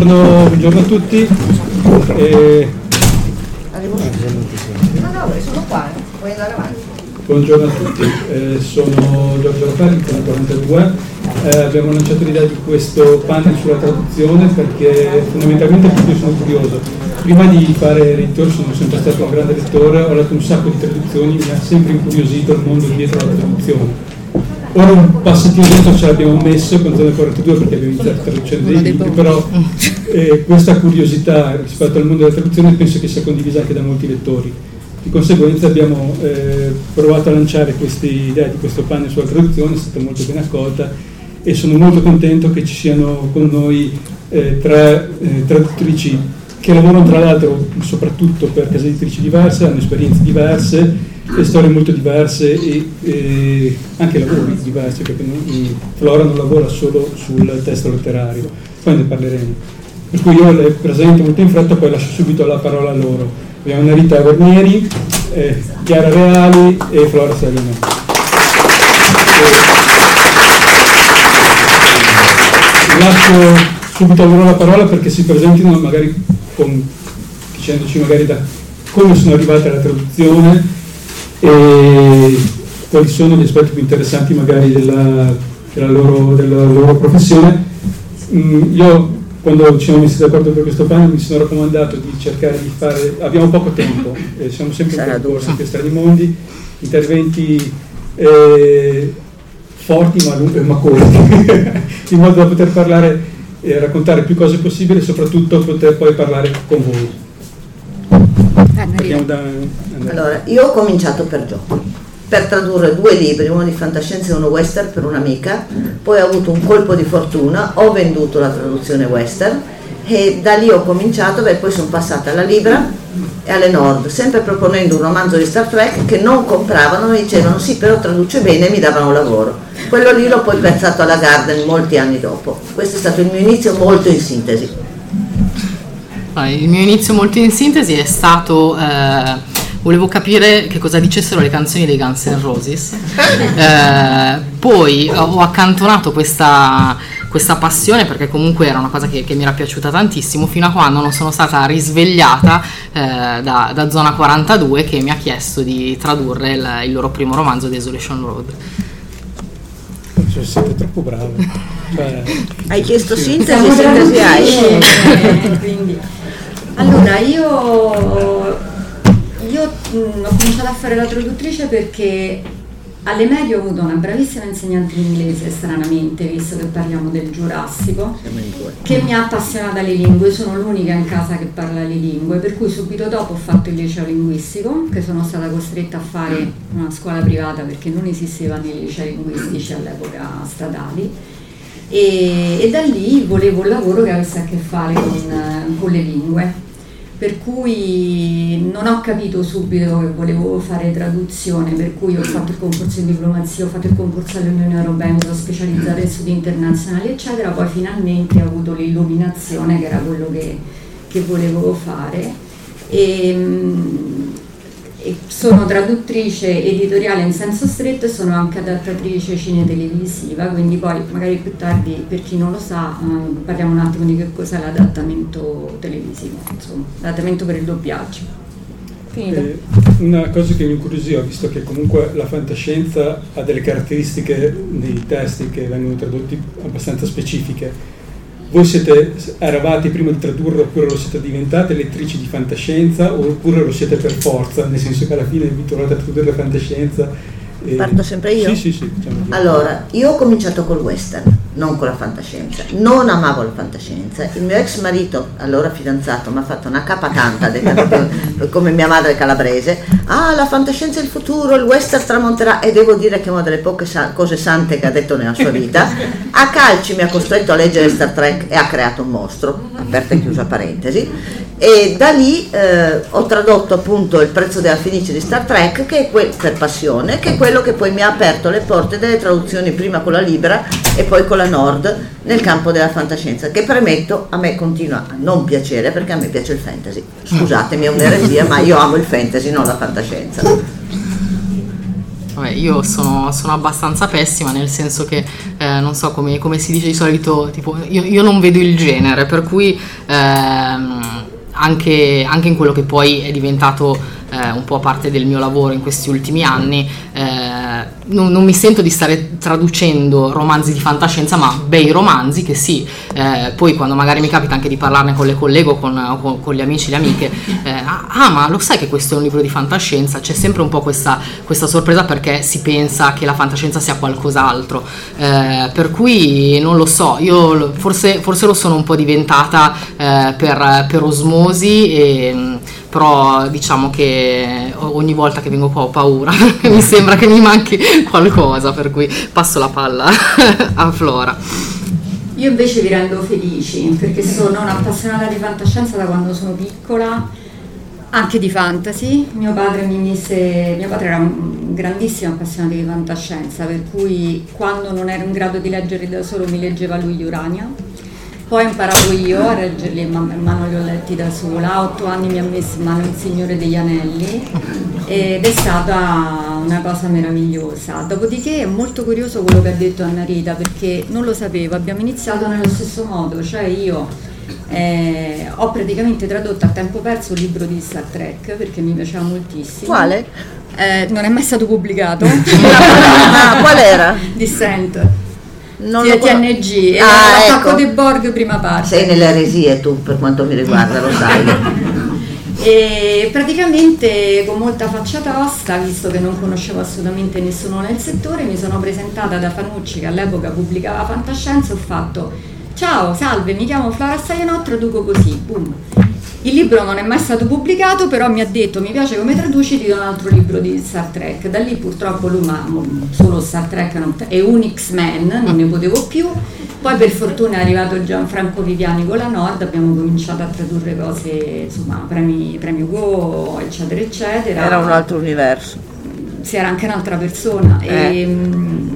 buongiorno, buongiorno a tutti. Avanti. buongiorno a tutti, Eh, sono Giorgio Raffaelli, sono 42. Eh, abbiamo lanciato l'idea di questo panel sulla traduzione perché fondamentalmente io sono curioso. Prima di fare editor sono sempre stato un grande lettore, ho letto un sacco di traduzioni, mi ha sempre incuriosito il mondo dietro alla traduzione. Ora un passettino dentro ce l'abbiamo messo con Zona 42 perché abbiamo iniziato traducendo dei libri, però eh, questa curiosità rispetto al mondo della traduzione penso che sia condivisa anche da molti lettori. Di conseguenza abbiamo eh, provato a lanciare questa idea di questo panel sulla traduzione, è stata molto ben accolta e sono molto contento che ci siano con noi eh, tre eh, traduttrici che lavorano tra l'altro soprattutto per case editrici diverse, hanno esperienze diverse e storie molto diverse e, e anche lavori diversi perché non- Flora non lavora solo sul testo letterario, poi ne parleremo. Per cui io le presento molto in fretta, poi lascio subito la parola a loro. Abbiamo Narita Vernieri, eh, Chiara Reali e Flora Salino. Lascio subito a loro la parola perché si presentino magari con, dicendoci magari da come sono arrivate alla traduzione e quali sono gli aspetti più interessanti magari della, della loro, della loro professione. Mm, io quando ci siamo messi d'accordo per questo panel mi sono raccomandato di cercare di fare, abbiamo poco tempo, eh, siamo sempre in dura. per strani mondi, interventi eh, forti ma, lunghi- ma corti, in modo da poter parlare e raccontare più cose possibili e soprattutto poter poi parlare con voi. Partiamo da. Allora, io ho cominciato per gioco, per tradurre due libri, uno di fantascienza e uno western per un'amica, poi ho avuto un colpo di fortuna, ho venduto la traduzione western e da lì ho cominciato e poi sono passata alla Libra e alle Nord, sempre proponendo un romanzo di Star Trek che non compravano, mi dicevano sì però traduce bene e mi davano lavoro. Quello lì l'ho poi piazzato alla Garden molti anni dopo. Questo è stato il mio inizio molto in sintesi. Il mio inizio molto in sintesi è stato eh, volevo capire che cosa dicessero le canzoni dei Guns N' Roses Eh, poi ho accantonato questa, questa passione perché comunque era una cosa che, che mi era piaciuta tantissimo fino a quando non sono stata risvegliata eh, da, da Zona 42 che mi ha chiesto di tradurre il, il loro primo romanzo Desolation Road Cioè, siete troppo bravi. Cioè, Hai chiesto sintesi, sintesi hai. Quindi. Allora, io, io mh, ho cominciato a fare la traduttrice perché alle medie ho avuto una bravissima insegnante di inglese, stranamente, visto che parliamo del Giurassico, che mi ha appassionata alle lingue, sono l'unica in casa che parla le lingue, per cui subito dopo ho fatto il liceo linguistico, che sono stata costretta a fare una scuola privata perché non esistevano i licei linguistici all'epoca statali e, e da lì volevo un lavoro che avesse a che fare con, con le lingue. Per cui non ho capito subito che volevo fare traduzione, per cui ho fatto il concorso in diplomazia, ho fatto il concorso all'Unione Europea, mi sono specializzata in studi internazionali, eccetera. Poi finalmente ho avuto l'illuminazione che era quello che, che volevo fare. E, mm, e sono traduttrice editoriale in senso stretto e sono anche adattatrice cine-televisiva, quindi poi magari più tardi, per chi non lo sa, ehm, parliamo un attimo di che cos'è l'adattamento televisivo, insomma, l'adattamento per il doppiaggio. Eh, una cosa che mi incuriosiva, visto che comunque la fantascienza ha delle caratteristiche nei testi che vengono tradotti abbastanza specifiche. Voi siete, eravate prima di tradurre oppure lo siete diventate lettrici di fantascienza oppure lo siete per forza, nel senso che alla fine vi trovate a tradurre la fantascienza? e- Parto sempre io? Sì, sì, sì. diciamo. Allora, io ho cominciato col western, non con la fantascienza. Non amavo la fantascienza. Il mio ex marito, allora fidanzato, mi ha fatto una capa tanta, detto proprio come mia madre calabrese. Ah, la fantascienza è il futuro, il western tramonterà. E devo dire che è una delle poche sa- cose sante che ha detto nella sua vita. A calci mi ha costretto a leggere Star Trek e ha creato un mostro, aperta e chiusa parentesi. E da lì eh, ho tradotto appunto il prezzo della fenice di Star Trek, che è quel, per passione, che è quello che poi mi ha aperto le porte delle traduzioni prima con la Libra e poi con la Nord nel campo della fantascienza, che premetto a me continua a non piacere perché a me piace il fantasy. Scusatemi, è un'eresia, ma io amo il fantasy, non la fantascienza. Vabbè, io sono, sono, abbastanza pessima nel senso che eh, non so come, come, si dice di solito, tipo, io, io, non vedo il genere, per cui ehm, anche, anche, in quello che poi è diventato eh, un po' parte del mio lavoro in questi ultimi anni, eh, non, non, mi sento di stare traducendo romanzi di fantascienza, ma bei romanzi che sì, eh, poi quando magari mi capita anche di parlarne con le colleghe o con, con, con gli amici e le amiche, eh, ah ma lo sai che questo è un libro di fantascienza? C'è sempre un po' questa, questa sorpresa perché si pensa che la fantascienza sia qualcos'altro, eh, per cui non lo so, io forse, forse lo sono un po' diventata eh, per, per osmosi e però diciamo che ogni volta che vengo qua ho paura, mi sembra che mi manchi qualcosa, per cui passo la palla a Flora. Io invece vi rendo felici perché sono un'appassionata di fantascienza da quando sono piccola, anche di fantasy. Mio padre mi mise, mio padre era un grandissimo appassionato di fantascienza, per cui quando non ero in grado di leggerli da solo mi leggeva lui Urania poi ho imparato io a reggerli in mano, li ho letti da sola, a otto anni mi ha messo in mano il Signore degli Anelli ed è stata una cosa meravigliosa. Dopodiché è molto curioso quello che ha detto Anna Rita perché non lo sapevo, abbiamo iniziato nello stesso modo, cioè io eh, ho praticamente tradotto a tempo perso un libro di Star Trek perché mi piaceva moltissimo. Quale? Eh, non è mai stato pubblicato. ah, qual era? Dissent non di TNG e ah, l'attacco ecco. dei Borg prima parte. Sei nelle eresie tu per quanto mi riguarda, lo sai. e praticamente con molta faccia tosta, visto che non conoscevo assolutamente nessuno nel settore, mi sono presentata da Fanucci che all'epoca pubblicava fantascienza e ho fatto ciao, salve, mi chiamo Flora Saianò, traduco così, boom. Il libro non è mai stato pubblicato, però mi ha detto mi piace come traduci, ti do un altro libro di Star Trek. Da lì purtroppo lui ma solo Star Trek non, è un X-Men, non ne potevo più. Poi per fortuna è arrivato Gianfranco Viviani con la Nord, abbiamo cominciato a tradurre cose, insomma, premi, premi Go, eccetera, eccetera. Era un altro universo. Sì, era anche un'altra persona. Eh. E, mm,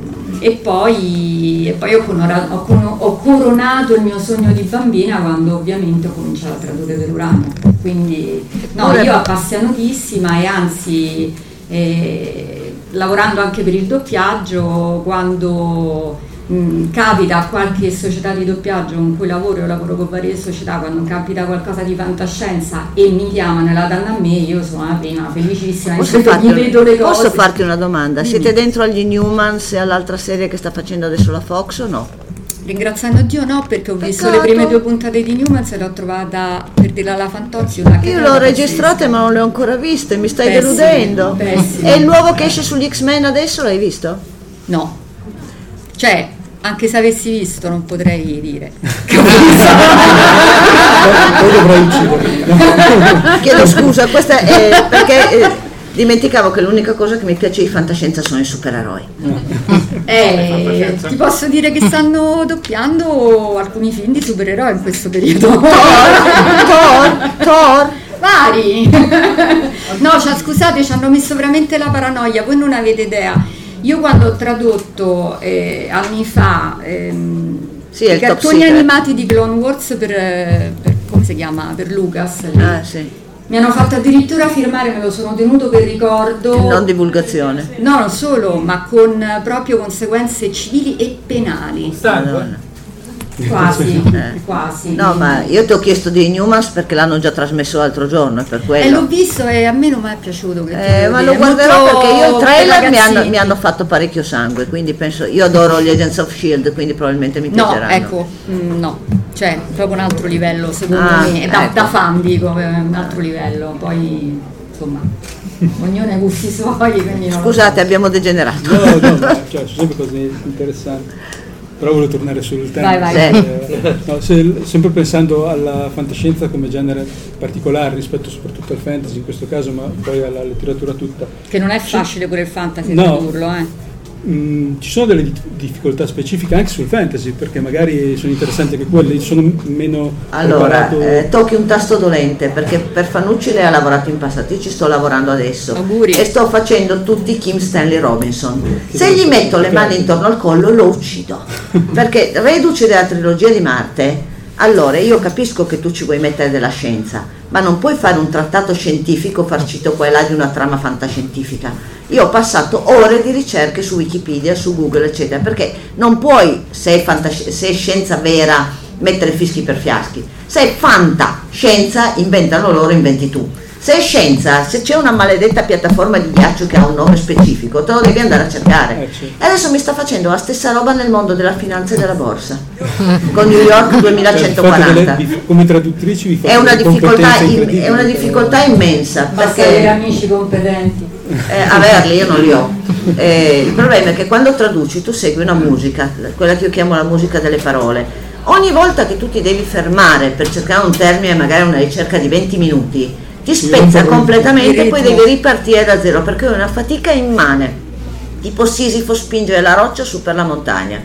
e poi, e poi ho, coronato, ho, ho, coronato il mio sogno di bambina quando ovviamente ho cominciato a tradurre per Urano. Quindi no, io appassionatissima e anzi eh, lavorando anche per il doppiaggio quando Mm, capita a qualche società di doppiaggio con cui lavoro, io lavoro con varie società, quando capita qualcosa di fantascienza e mi chiamano e la danno a me, io sono la prima felicissima, posso, farti, cose. posso farti una domanda? Dimmi. Siete dentro agli Newmans e all'altra serie che sta facendo adesso la Fox o no? Ringraziando Dio no, perché ho visto Peccato. le prime due puntate di Newman e l'ho trovata per dirla alla Fantozzi. Io l'ho registrata ma non le ho ancora viste, mi stai pessimo, deludendo. Pessimo. E il nuovo che esce sugli X-Men adesso l'hai visto? No. Cioè, anche se avessi visto non potrei dire. Poi dovrei uccidere. Chiedo scusa, questa è perché eh, dimenticavo che l'unica cosa che mi piace di fantascienza sono i supereroi. Eh, ti posso dire che stanno doppiando alcuni film di supereroi in questo periodo. Thor, Thor, Thor. Vari! No, cioè, scusate, ci hanno messo veramente la paranoia, voi non avete idea io quando ho tradotto eh, anni fa ehm, sì, i cartoni animati di Clone Wars per, per, come si chiama? Per Lucas. Ah, sì. Mi hanno fatto addirittura firmare, me lo sono tenuto per ricordo. Non divulgazione. No, non solo, ma con proprio conseguenze civili e penali. Madonna. Quasi, eh. quasi. No, ma io ti ho chiesto di Newmans perché l'hanno già trasmesso l'altro giorno, è per quello. E l'ho visto e a me non mi è piaciuto. Eh, ma lo guarderò perché io i trailer mi hanno, mi hanno, fatto parecchio sangue, quindi penso, io adoro gli Agents of Shield, quindi probabilmente mi piaceranno. No, ecco, mm, no, cioè proprio un altro livello secondo ah, me, da, ecco. da fan dico, eh, un altro livello, poi insomma ognuno ha i gusti suoi. Scusate, abbiamo degenerato. No, no, cioè, sono sempre cose interessanti però volevo tornare sul tema. Vai, vai. Eh, no, se, sempre pensando alla fantascienza come genere particolare rispetto soprattutto al fantasy in questo caso, ma poi alla letteratura tutta. Che non è facile pure il fantasy no, tradurlo, eh mh, mm, ci sono delle difficoltà specifiche anche sul fantasy perché magari sono interessanti anche quelli, sono meno allora eh, tocchi un tasto dolente perché per Fanucci lei ha lavorato in passato io ci sto lavorando adesso. Auguri. e sto facendo tutti Kim Stanley Robinson. Se gli metto le mani intorno al collo lo uccido. Perché reduce della trilogia di Marte allora io capisco che tu ci vuoi mettere della scienza ma non puoi fare un trattato scientifico farcito qua e là di una trama fantascientifica io ho passato ore di ricerche su Wikipedia, su Google, eccetera, perché non puoi, se è, fantasci- se è scienza vera, mettere fischi per fiaschi. Se è fantascienza, inventano loro, inventi tu. Se è scienza, se c'è una maledetta piattaforma di ghiaccio che ha un nome specifico, te lo devi andare a cercare. Eh. E adesso mi sta facendo la stessa roba nel mondo della finanza e della borsa, con New York Cioè, fate 2140. delle- vi- come traduttrici vi È una, difficoltà, è una difficoltà immensa Basta avere perché amici competenti. Eh, averli io non li ho. Eh, il problema è che quando traduci tu segui una musica, quella che io chiamo la musica delle parole. Ogni volta che tu ti devi fermare per cercare un termine, magari una ricerca di 20 minuti, ti spezza completamente e poi devi ripartire da zero perché è una fatica immane. Tipo Sisifo spingere la roccia su per la montagna.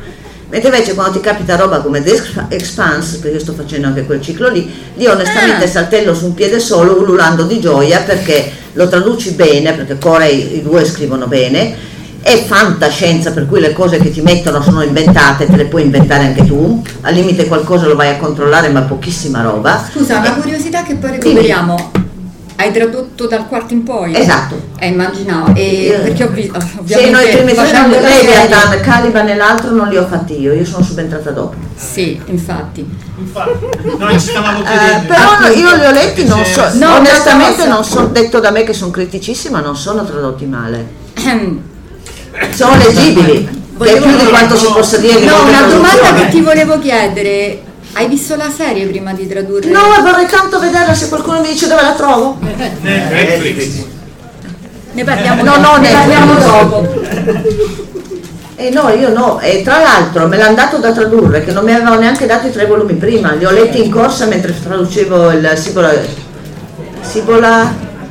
Mentre invece quando ti capita roba come The Expanse, perché io sto facendo anche quel ciclo lì, lì onestamente Ah. saltello su un piede solo ululando di gioia perché lo traduci bene, perché Corey i due scrivono bene, è fantascienza per cui le cose che ti mettono sono inventate, te le puoi inventare anche tu, al limite qualcosa lo vai a controllare ma pochissima roba. Scusa, una curiosità che poi recuperiamo. Hai tradotto dal quarto in poi? Esatto. Eh, immaginavo. E Eh, perché ho visto. Sì, noi i primi tre la serie- Leviathan, Caliban e l'altro non li ho fatti io, io sono subentrata dopo. Sì, infatti. Infatti, noi ci stavamo Eh, chiedendo. però no, io li ho letti, non so, No, onestamente non sono, detto da me che sono criticissima, non sono tradotti male. Ehm, Sono leggibili, che è più di quanto si possa dire di No, una domanda che ti volevo chiedere. Hai visto la serie prima di tradurre? No, vorrei tanto vederla se qualcuno mi dice dove la trovo. Netflix. Ne parliamo No, dopo. no, ne ne- parliamo dopo. Eh no, io no, e tra l'altro me l'hanno dato da tradurre, che non mi avevano neanche dato i tre volumi prima, li ho letti in corsa mentre traducevo il Sibola, Sibola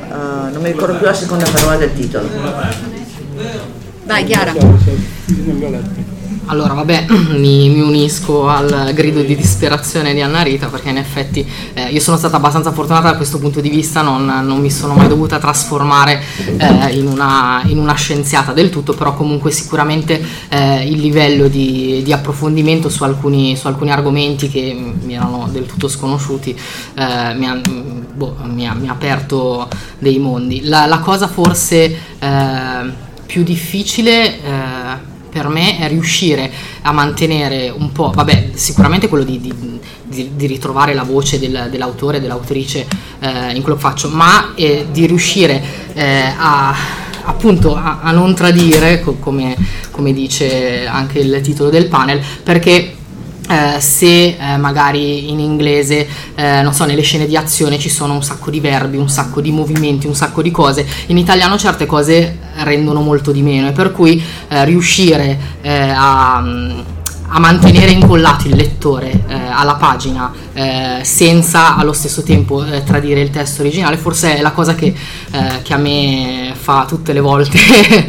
ah, non mi ricordo più la seconda parola del titolo. Vai, Chiara. Allora, vabbè, mi, mi unisco al grido di disperazione di Anna Rita perché in effetti eh, io sono stata abbastanza fortunata da questo punto di vista, non, non mi sono mai dovuta trasformare eh, in, una, in una scienziata del tutto, però comunque sicuramente eh, il livello di, di approfondimento su alcuni, su alcuni argomenti che mi erano del tutto sconosciuti eh, mi, ha, boh, mi ha- mi ha aperto dei mondi. La, la cosa forse eh, più difficile... per me è riuscire a mantenere un po', vabbè, sicuramente quello di, di- di- di ritrovare la voce del- dell'autore, dell'autrice eh, in quello che faccio, ma eh, di riuscire eh, a appunto a, a non tradire, co- come, come dice anche il titolo del panel, perché eh, se eh, magari in inglese, eh, non so, nelle scene di azione ci sono un sacco di verbi, un sacco di movimenti, un sacco di cose, in italiano certe cose rendono molto di meno e per cui eh, riuscire eh, a, a mantenere incollato il lettore eh, alla pagina eh, senza allo stesso tempo eh, tradire il testo originale. Forse è la cosa che, eh, che a me fa tutte le volte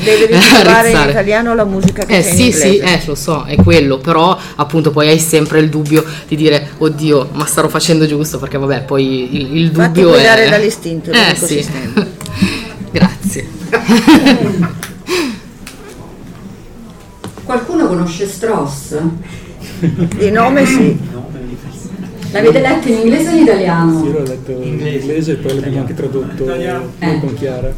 Devi ritrovare in italiano la musica che Eh c'è in sì, inglese. sì, eh, lo so, è quello, però appunto poi hai sempre il dubbio di dire, oddio, ma starò facendo giusto, perché vabbè, poi il, il Fatti dubbio guidare è... dall'istinto, Eh sì, grazie. Qualcuno conosce Strauss? Di nome sì. L'avete letto in inglese o in italiano? l'ho letto in inglese e poi l'abbiamo anche tradotto noi con Chiara.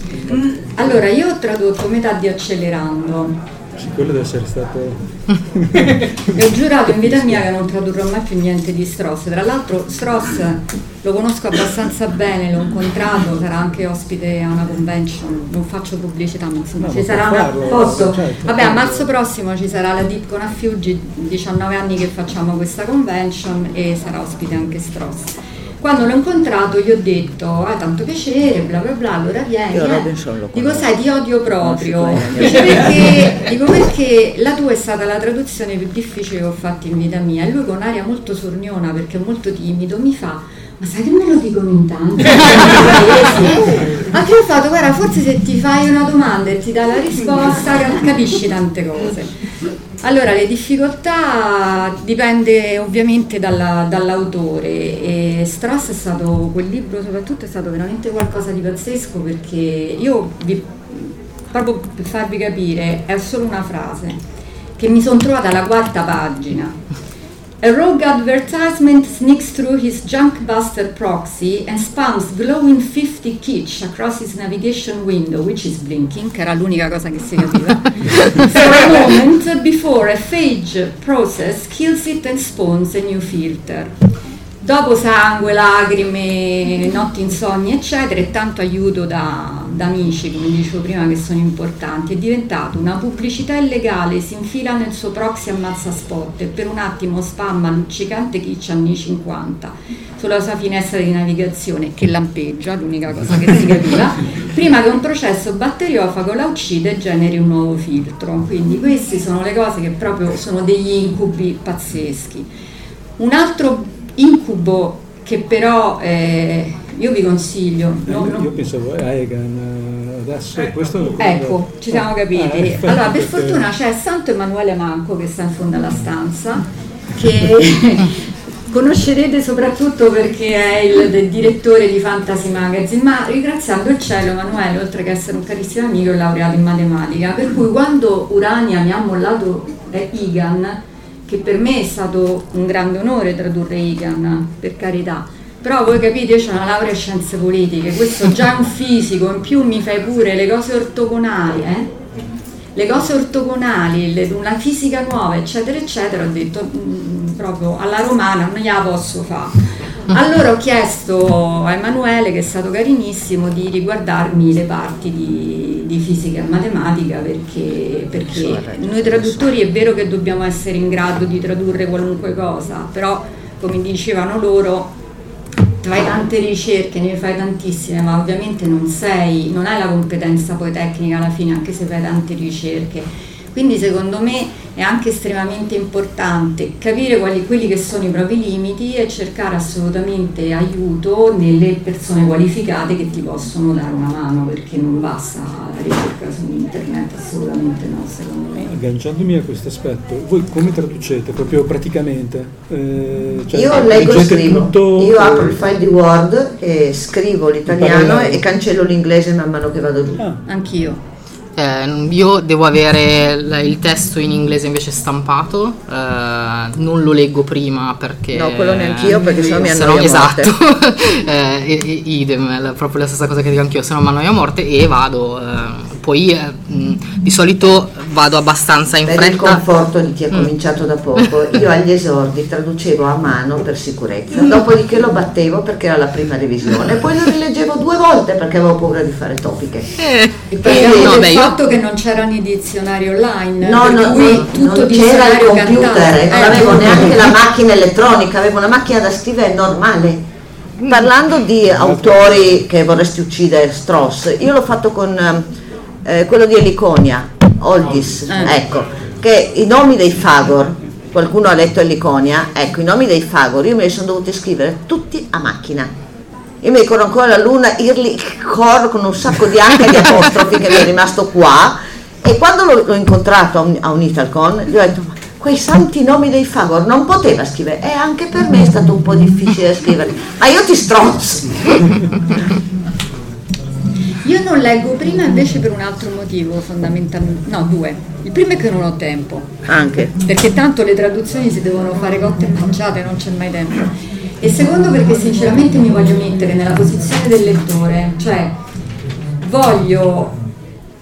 Allora, io ho tradotto metà di Accelerando. Sì, quello deve essere stato... E ho giurato in vita mia che non tradurrò mai più niente di Strauss. Tra l'altro Strauss lo conosco abbastanza bene, l'ho incontrato, sarà anche ospite a una convention, non faccio pubblicità, ma insomma No, ci sarà una... farlo, Posso? certo. Vabbè, a marzo prossimo ci sarà la Deep con Affiuggi, 19 anni che facciamo questa convention e sarà ospite anche Strauss. Quando l'ho incontrato gli ho detto, ah tanto piacere, bla bla bla, allora vieni. Io eh." Dico, sai, ti odio proprio. Dice perché, dico perché la tua è stata la traduzione più difficile che ho fatto in vita mia. E lui con aria molto sorniona, perché è molto timido, mi fa, ma sai che me lo dicono in tanti? Anche ho fatto, guarda, forse se ti fai una domanda e ti dà la risposta, capisci tante cose. Allora, le difficoltà dipende ovviamente dalla- dall'autore e Strauss è stato, quel libro soprattutto è stato veramente qualcosa di pazzesco perché io, vi- proprio per farvi capire, è solo una frase che mi sono trovata alla quarta pagina A rogue advertisement sneaks through his junkbuster proxy and spams glowing 50 kitsch across his navigation window, which is blinking, che era l'unica cosa che si capiva. For a moment before a phage process kills it and spawns a new filter. Dopo sangue, lacrime, notti insonni, eccetera, e tanto aiuto da, da amici, come dicevo prima, che sono importanti, è diventato una pubblicità illegale, si infila nel suo proxy ammazza spot e per un attimo spamma luccicante kitsch anni 50 sulla sua finestra di navigazione che lampeggia, l'unica cosa che si capiva, prima che un processo batteriofago la uccida e generi un nuovo filtro. Quindi queste sono le cose che proprio sono degli incubi pazzeschi. Un altro incubo che però eh, io vi consiglio. No, no. Io pensavo a Egan, eh, adesso ecco, questo ecco ci siamo capiti. Ah, allora, per fortuna c'è Santo Emanuele Manco che sta in fondo alla stanza, che conoscerete soprattutto perché è il, il, direttore di Fantasy Magazine, ma ringraziando il cielo Emanuele, oltre che essere un carissimo amico, è laureato in matematica, per cui quando Urania mi ha mollato eh, Igan, che per me è stato un grande onore tradurre Igan, per carità, però voi capite, io ho una laurea in scienze politiche, questo già è un fisico, in più mi fai pure le cose ortogonali, eh? le cose ortogonali, le, una fisica nuova, eccetera, eccetera, ho detto mh, mm, proprio alla romana non gliela posso fare. Allora ho chiesto a Emanuele, che è stato carinissimo, di riguardarmi le parti di, di fisica e matematica perché, perché noi traduttori è vero che dobbiamo essere in grado di tradurre qualunque cosa, però come dicevano loro fai tante ricerche, ne fai tantissime, ma ovviamente non sei, non hai la competenza poi tecnica alla fine, anche se fai tante ricerche. Quindi secondo me è anche estremamente importante capire quali, quelli che sono i propri limiti e cercare assolutamente aiuto nelle persone qualificate che ti possono dare una mano, perché non basta la ricerca su internet, assolutamente no, secondo me. Agganciandomi a questo aspetto, voi come traducete proprio praticamente? Eh, cioè, io leggo e scrivo, tutto... io apro il file di Word e scrivo l'italiano e cancello l'inglese man mano che vado giù. Ah. Anch'io. Eh, io devo avere il testo in inglese invece stampato, eh, non lo leggo prima perché... No, quello neanche io perché sennò mi annoio a Esatto, eh, idem, proprio la stessa cosa che dico anch'io, se no mi annoio a morte e vado. Eh, poi eh, di solito vado abbastanza in per fretta. il conforto di chi ha mm. cominciato da poco, io agli esordi traducevo a mano per sicurezza, dopodiché lo battevo perché era la prima revisione, poi lo rileggevo due volte perché avevo paura di fare topiche. Eh, e quindi, no, beh, io fatto che non c'erano i dizionari online. No, no, no non c'era il computer, eh, non avevo neanche la macchina elettronica, avevo una macchina da scrivere normale. Parlando di autori che vorresti uccidere, Stross, io l'ho fatto con eh, quello di Eliconia, Oldis, eh. ecco, che i nomi dei Fagor, qualcuno ha letto Eliconia, ecco, i nomi dei Fagor, io me li sono dovuti scrivere tutti a macchina. Io mi ricordo ancora la luna Irli Cor con un sacco di H di apostrofi che mi è rimasto qua e quando l'ho, l'ho incontrato a un, a un Italcon gli ho detto ma quei santi nomi dei Fagor non poteva scrivere e anche per me è stato un po' difficile scriverli. Ma io ti strozzo io non leggo prima invece per un altro motivo fondamentalmente, no due. Il primo è che non ho tempo. Anche. Perché tanto le traduzioni si devono fare cotte e mangiate, non c'è mai tempo e secondo perché sinceramente mi voglio mettere nella posizione del lettore, cioè voglio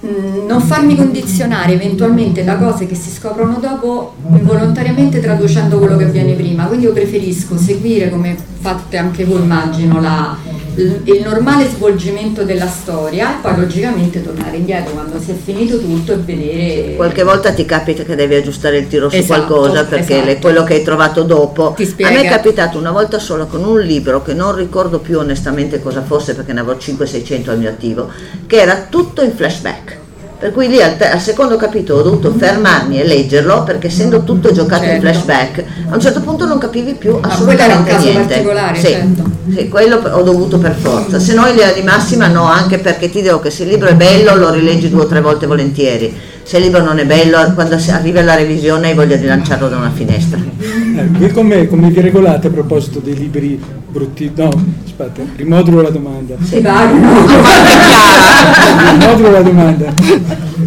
mm, non farmi condizionare eventualmente da cose che si scoprono dopo involontariamente traducendo quello che avviene prima, quindi io preferisco seguire come fate anche voi immagino la, il normale svolgimento della storia e poi logicamente tornare indietro quando si è finito tutto e vedere qualche volta ti capita che devi aggiustare il tiro su esatto, qualcosa perché esatto. quello che hai trovato dopo. A me è capitato una volta sola con un libro che non ricordo più onestamente cosa fosse perché ne avevo 500-600 al mio attivo che era tutto in flashback per cui lì al, te- al, secondo capitolo ho dovuto fermarmi e leggerlo perché essendo tutto giocato certo. in flashback a un certo punto non capivi più assolutamente niente. sì, certo. sì, quello ho dovuto per forza. Se no in linea di massima no anche perché ti dico che se il libro è bello lo rileggi due o tre volte volentieri se il libro non è bello quando arriva la revisione hai voglia di lanciarlo da una finestra. Eh, come, come vi regolate a proposito dei libri brutti? No aspetta rimodulo la domanda. Sì, vai, rimodulo la domanda.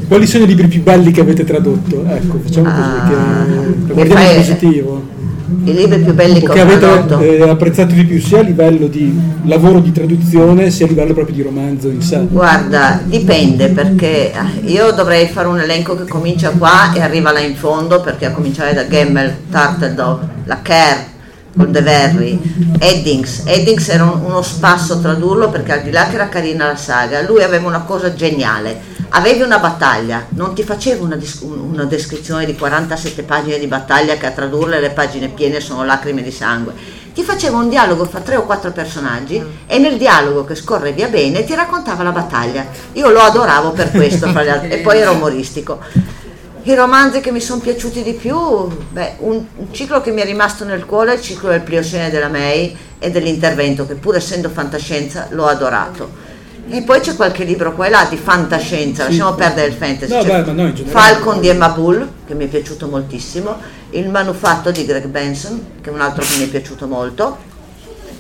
Quali sono i libri più belli che avete tradotto? Ecco facciamo così ah, che, guardiamo il positivo I libri più belli che che ho avete eh, apprezzato di più sia a livello di lavoro di traduzione sia a livello proprio di romanzo in sé. Guarda, dipende perché io dovrei fare un elenco che comincia qua e arriva là in fondo perché a cominciare da Gemmel, Turtledove, la Kerr, con De Verri, Eddings. Eddings era un- uno spasso tradurlo perché al di là che era carina la saga, lui aveva una cosa geniale. Avevi una battaglia, non ti faceva una, dis- una descrizione di 47 pagine di battaglia che a tradurle le pagine piene sono lacrime di sangue. Ti faceva un dialogo fra tre o quattro personaggi e nel dialogo che scorre via bene ti raccontava la battaglia. Io lo adoravo per questo, fra le altre- e poi era umoristico. I romanzi che mi sono piaciuti di più, beh, un, un ciclo che mi è rimasto nel cuore è il ciclo del Pliocene della May e dell'intervento, che pur essendo fantascienza l'ho adorato. E poi c'è qualche libro qua e là di fantascienza, lasciamo perdere il fantasy. No, beh, no. Falcon di Emma Bull, che mi è piaciuto moltissimo, Il manufatto di Greg Benson, che è un altro che mi è piaciuto molto,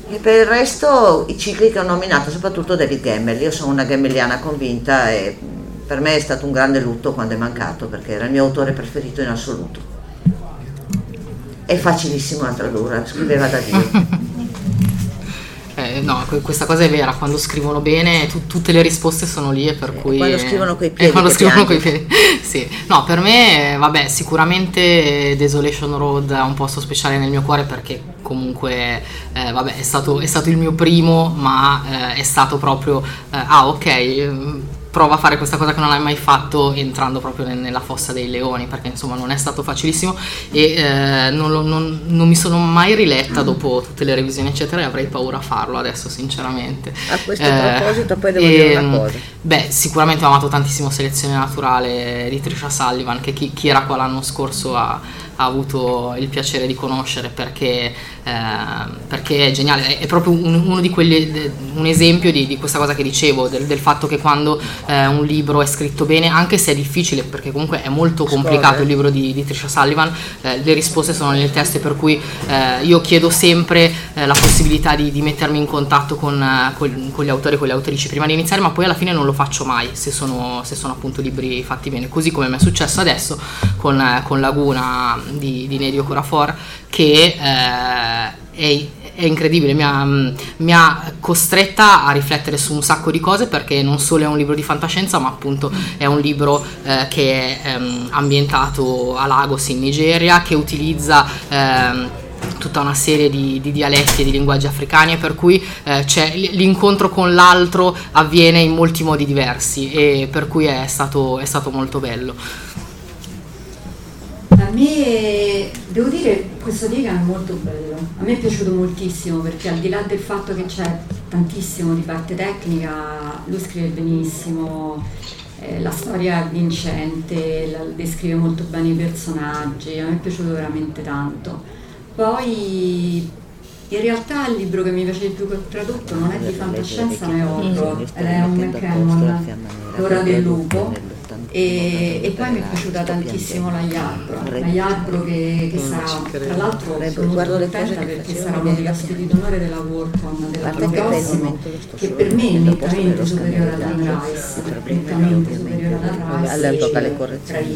e per il resto i cicli che ho nominato, soprattutto David Gemmel. Io sono una gemmeliana convinta e per me è stato un grande lutto quando è mancato, perché era il mio autore preferito in assoluto. È facilissimo da tradurre, scriveva da Dio. Eh, no, que- questa cosa è vera, quando scrivono bene tu- tutte le risposte sono lì e per cui... quando scrivono coi eh, piedi quando scrivono coi piedi. sì. No, per me, eh, vabbè, sicuramente Desolation Road ha un posto speciale nel mio cuore perché comunque, eh, vabbè, è stato, è stato il mio primo, ma eh, è stato proprio... eh, ah, ok... ehm, prova a fare questa cosa che non hai mai fatto entrando proprio nel- nella fossa dei leoni perché insomma non è stato facilissimo e eh, non, lo- non- non mi sono mai riletta dopo tutte le revisioni eccetera e avrei paura a farlo adesso sinceramente A questo Eh, proposito poi devo dire ehm, una cosa. Beh, sicuramente ho amato tantissimo Selezione Naturale di Trisha Sullivan, che chi, chi era qua l'anno scorso ha, ha avuto il piacere di conoscere perché, perché è geniale. È, proprio un, uno di quelli, un esempio di, di questa cosa che dicevo, del, del fatto che quando eh, un libro è scritto bene, anche se è difficile, perché comunque è molto complicato il libro di, di Trisha Sullivan, eh, le risposte sono nel testo, per cui eh, io chiedo sempre eh, la possibilità di, di mettermi in contatto con, eh, col- con gli autori e con le autrici prima di iniziare, ma poi alla fine non lo faccio mai se sono, se sono appunto libri fatti bene, così come mi è successo adesso con, eh, con Laguna di, di Nedio Corafor, che eh, è è incredibile, mi ha, mi ha costretta a riflettere su un sacco di cose perché non solo è un libro di fantascienza, ma appunto è un libro eh, che è ehm, ambientato a Lagos in Nigeria, che utilizza ehm, tutta una serie di, di dialetti e di linguaggi africani per cui eh, l'incontro con l'altro avviene in molti modi diversi e per cui è stato, è stato molto bello. A me, devo dire, questo Degan è molto bello. A me è piaciuto moltissimo perché al di là del fatto che c'è tantissimo di parte tecnica, lui scrive benissimo, eh, la storia è vincente, la- descrive molto bene i personaggi, a me è piaciuto veramente tanto. Poi in realtà il libro che mi piace di più che ho tradotto non è di fantascienza ma è horror, ed è un McCammon, L'ora del lupo. E, e poi mi è piaciuta tantissimo la Iarbro, la Iarbro che, che sarà, tra l'altro sono molto Guardo le contenta perché sarà uno degli ospiti d'onore della Worldcon dell'anno Guarda che per me è nettamente superiore di Rice, nettamente superiore Anne Rice, all'epoca le correzioni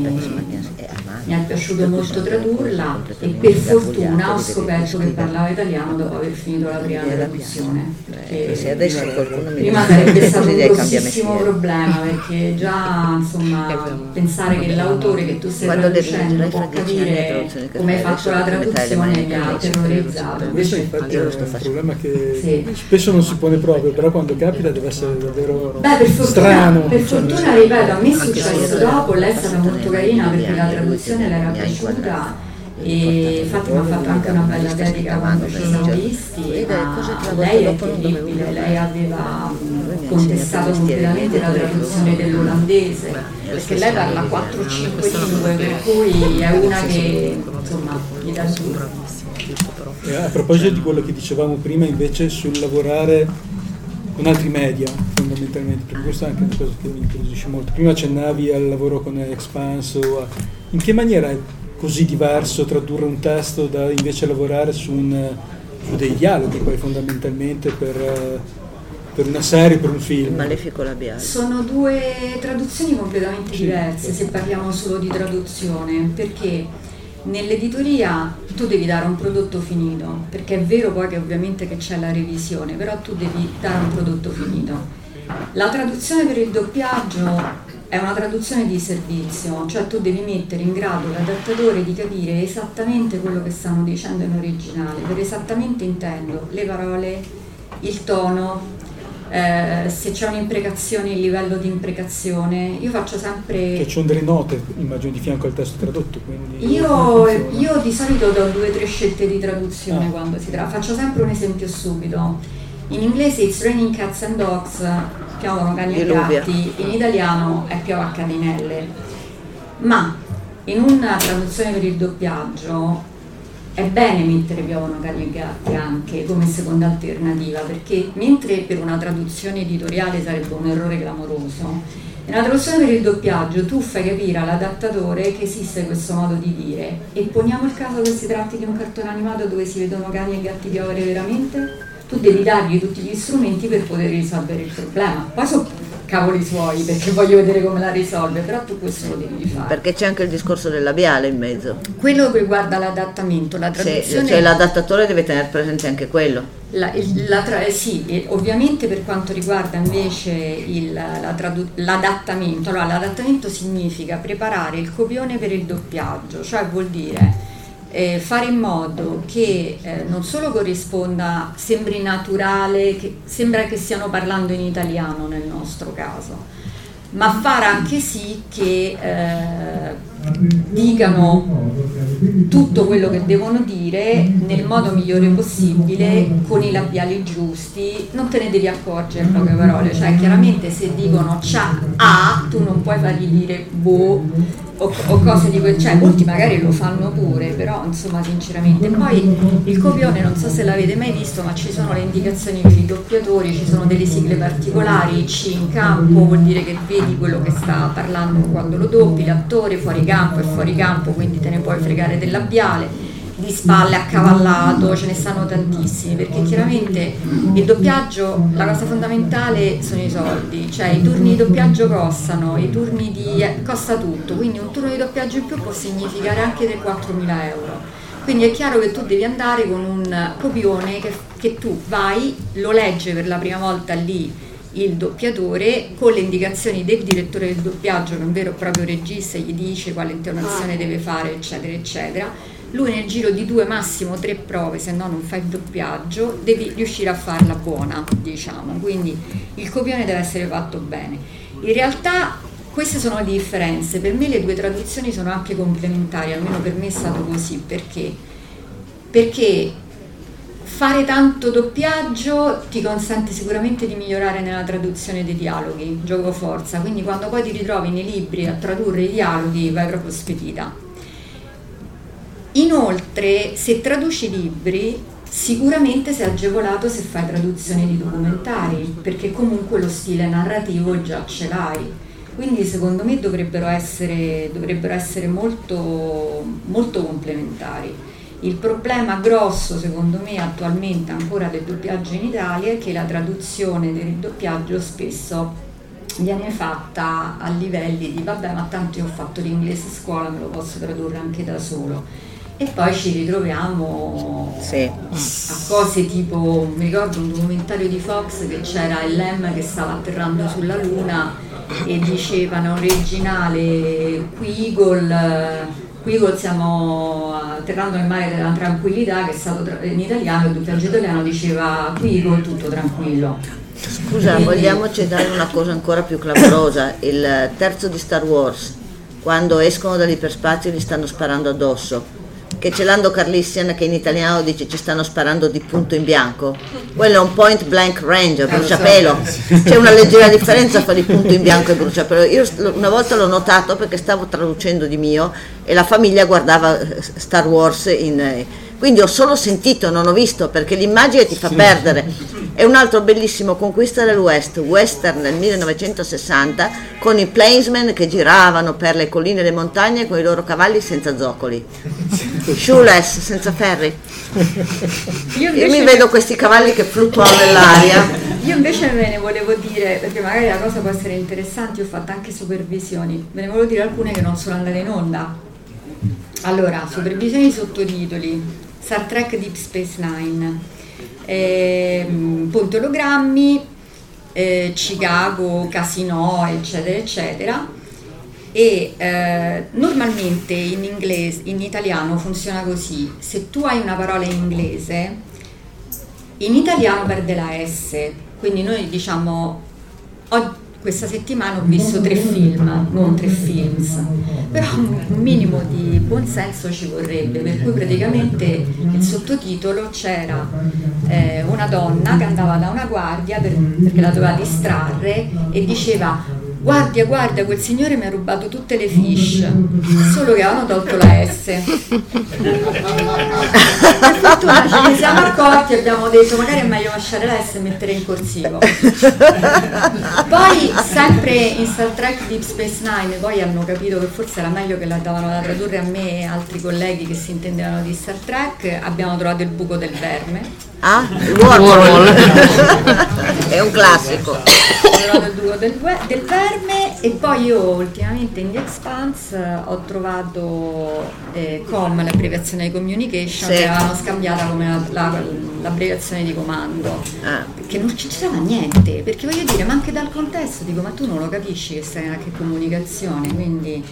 bravissima e. mi è piaciuto molto tradurla e per fortuna ho scoperto che parlava italiano dopo aver finito la prima traduzione. Eh, se adesso qualcuno mi Prima sarebbe stato un grossissimo problema perché già insomma pensare che l'autore che tu stai traducendo può capire traduzione come hai fatto la traduzione mi ha terrorizzato. Questo infatti è un problema che spesso non si pone proprio, però quando capita deve essere davvero strano. per fortuna, ripeto, a me è successo dopo, lei è stata molto carina perché la due traduzione le era piaciuta e infatti mi ha fatto anche una bella dedica quando ci siamo visti, lei è terribile, lei aveva contestato completamente la traduzione dell'olandese, perché lei parla 4-5 lingue, per cui è una che insomma gli dà giù. Eh, a proposito di quello che dicevamo prima invece sul lavorare con altri media fondamentalmente, perché questa è anche una cosa che mi incuriosisce molto. Prima accennavi al lavoro con Expanso, in che maniera è così diverso tradurre un testo da invece lavorare su, un- su dei dialoghi poi fondamentalmente per, per una serie, per un Il film? malefico labiale. Sono due traduzioni completamente Sì. diverse se parliamo solo di traduzione, perché Nell'editoria tu devi dare un prodotto finito, perché è vero poi che ovviamente che c'è la revisione, però tu devi dare un prodotto finito. La traduzione per il doppiaggio è una traduzione di servizio, cioè tu devi mettere in grado l'adattatore di capire esattamente quello che stanno dicendo in originale. Per esattamente intendo le parole, il tono, eh, se c'è un'imprecazione, il livello di imprecazione. Io faccio sempre... Che ci sono delle note, immagino, di fianco al testo tradotto. Io, io, di solito do due o tre scelte di traduzione ah. quando si tratta. Faccio sempre un esempio subito. In inglese it's raining cats and dogs, piovono cani e gatti, in italiano è piove a catinelle. Ma in una traduzione per il doppiaggio è bene mettere piovono cani e gatti anche come seconda alternativa, perché mentre per una traduzione editoriale sarebbe un errore clamoroso, nella traduzione per il doppiaggio tu fai capire all'adattatore che esiste questo modo di dire e poniamo il caso che si tratti di un cartone animato dove si vedono cani e gatti piovere veramente, tu devi dargli tutti gli strumenti per poter risolvere il problema. Poi so cavoli suoi perché voglio vedere come la risolve, però tu questo lo devi fare. Perché c'è anche il discorso del labiale in mezzo. Quello che riguarda l'adattamento, la traduzione... Cioè l'adattatore deve tenere presente anche quello. La, la tra, sì, ovviamente per quanto riguarda invece il, la tradu- l'adattamento, allora l'adattamento significa preparare il copione per il doppiaggio, cioè vuol dire eh, fare in modo che eh, non solo corrisponda, sembri naturale, che sembra che stiano parlando in italiano nel nostro caso, ma fare anche sì che eh, dicano tutto quello che devono dire nel modo migliore possibile, con i labiali giusti, non te ne devi accorgere poche parole, cioè chiaramente se dicono c'ha A, tu non puoi fargli dire boh o, o, cose di quel cioè molti magari lo fanno pure però insomma sinceramente. Poi il copione non so se l'avete mai visto ma ci sono le indicazioni per i doppiatori ci sono delle sigle particolari C in campo vuol dire che vedi quello che sta parlando quando lo doppi l'attore fuori campo e fuori campo quindi te ne puoi fregare del labiale di spalle, accavallato, ce ne stanno tantissimi, perché chiaramente il doppiaggio, la cosa fondamentale sono i soldi, cioè i turni di doppiaggio costano, i turni di... Costa tutto, quindi un turno di doppiaggio in più può significare anche 3-4 mila euro. Quindi è chiaro che tu devi andare con un copione che, che tu vai, lo legge per la prima volta lì il doppiatore con le indicazioni del direttore del doppiaggio che è un vero e proprio regista gli dice quale intonazione deve fare eccetera eccetera lui nel giro di due, massimo tre prove, se no non fa il doppiaggio, devi riuscire a farla buona, diciamo, quindi il copione deve essere fatto bene. In realtà queste sono le differenze, per me le due traduzioni sono anche complementari, almeno per me è stato così, perché? Perché fare tanto doppiaggio ti consente sicuramente di migliorare nella traduzione dei dialoghi, gioco forza, quindi quando poi ti ritrovi nei libri a tradurre i dialoghi vai proprio spedita Inoltre, se traduci libri, sicuramente sei agevolato se fai traduzione di documentari, perché comunque lo stile narrativo già ce l'hai. Quindi secondo me dovrebbero essere, dovrebbero essere molto, molto complementari. Il problema grosso, secondo me, attualmente ancora del doppiaggio in Italia è che la traduzione del doppiaggio spesso viene fatta a livelli di vabbè ma tanto io ho fatto l'inglese a scuola, me lo posso tradurre anche da solo e poi ci ritroviamo sì. a cose tipo, mi ricordo un documentario di Fox che c'era il Lem che stava atterrando sulla Luna e dicevano originale qui Eagle qui siamo atterrando nel mare della tranquillità che è stato tra- in italiano, il doppiaggio italiano diceva qui Eagle tutto tranquillo. Scusa, vogliamo citare una cosa ancora più clamorosa, il terzo di Star Wars, quando escono dall'iperspazio gli stanno sparando addosso che c'è Lando Carlissian che in italiano dice ci stanno sparando di punto in bianco quello è un point blank range bruciapelo. C'è una leggera differenza fra di punto in bianco e bruciapelo. Io una volta l'ho notato perché stavo traducendo di mio e la famiglia guardava eh, Star Wars in eh, quindi ho solo sentito, non ho visto, perché l'immagine ti fa sì. perdere. È un altro bellissimo Conquista del West, western nel 1960, con i plainsmen che giravano per le colline e le montagne con i loro cavalli senza zoccoli. Shoeless, senza ferri. Io, Io mi vedo questi cavalli che fluttuano nell'aria. Io invece ve ne volevo dire, perché magari la cosa può essere interessante, ho fatto anche supervisioni, ve ne volevo dire alcune che non sono andate in onda allora, supervisione di sottotitoli, Star Trek Deep Space Nine, ehm, ponte eh, Chicago, Casino, eccetera, eccetera. E eh, normalmente in, inglese, in italiano funziona così, se tu hai una parola in inglese, in italiano perde la S, quindi noi diciamo questa settimana ho visto tre film, non tre films, però un minimo di buonsenso ci vorrebbe, per cui praticamente il sottotitolo c'era eh, una donna che andava da una guardia per- perché la doveva distrarre e diceva guardia guardia quel signore mi ha rubato tutte le fish, solo che avevano tolto la S. Per fortuna ce ne siamo accorti e abbiamo detto magari è meglio lasciare la S e mettere in corsivo. Poi sempre in Star Trek Deep Space Nine poi hanno capito che forse era meglio che la davano da tradurre a me e altri colleghi che si intendevano di Star Trek, abbiamo trovato il buco del verme. Ah, il wormhole. È un classico. Ho trovato il buco del, we- del verme e poi io ultimamente in The Expanse eh, ho trovato eh, COM, l'abbreviazione di communication, Sì. che avevano scambiata come la- la- l'abbreviazione di comando. Ah. Perché non ci c'era niente, perché voglio dire, ma anche dal contesto dico, ma tu non lo capisci che stai anche comunicazione, quindi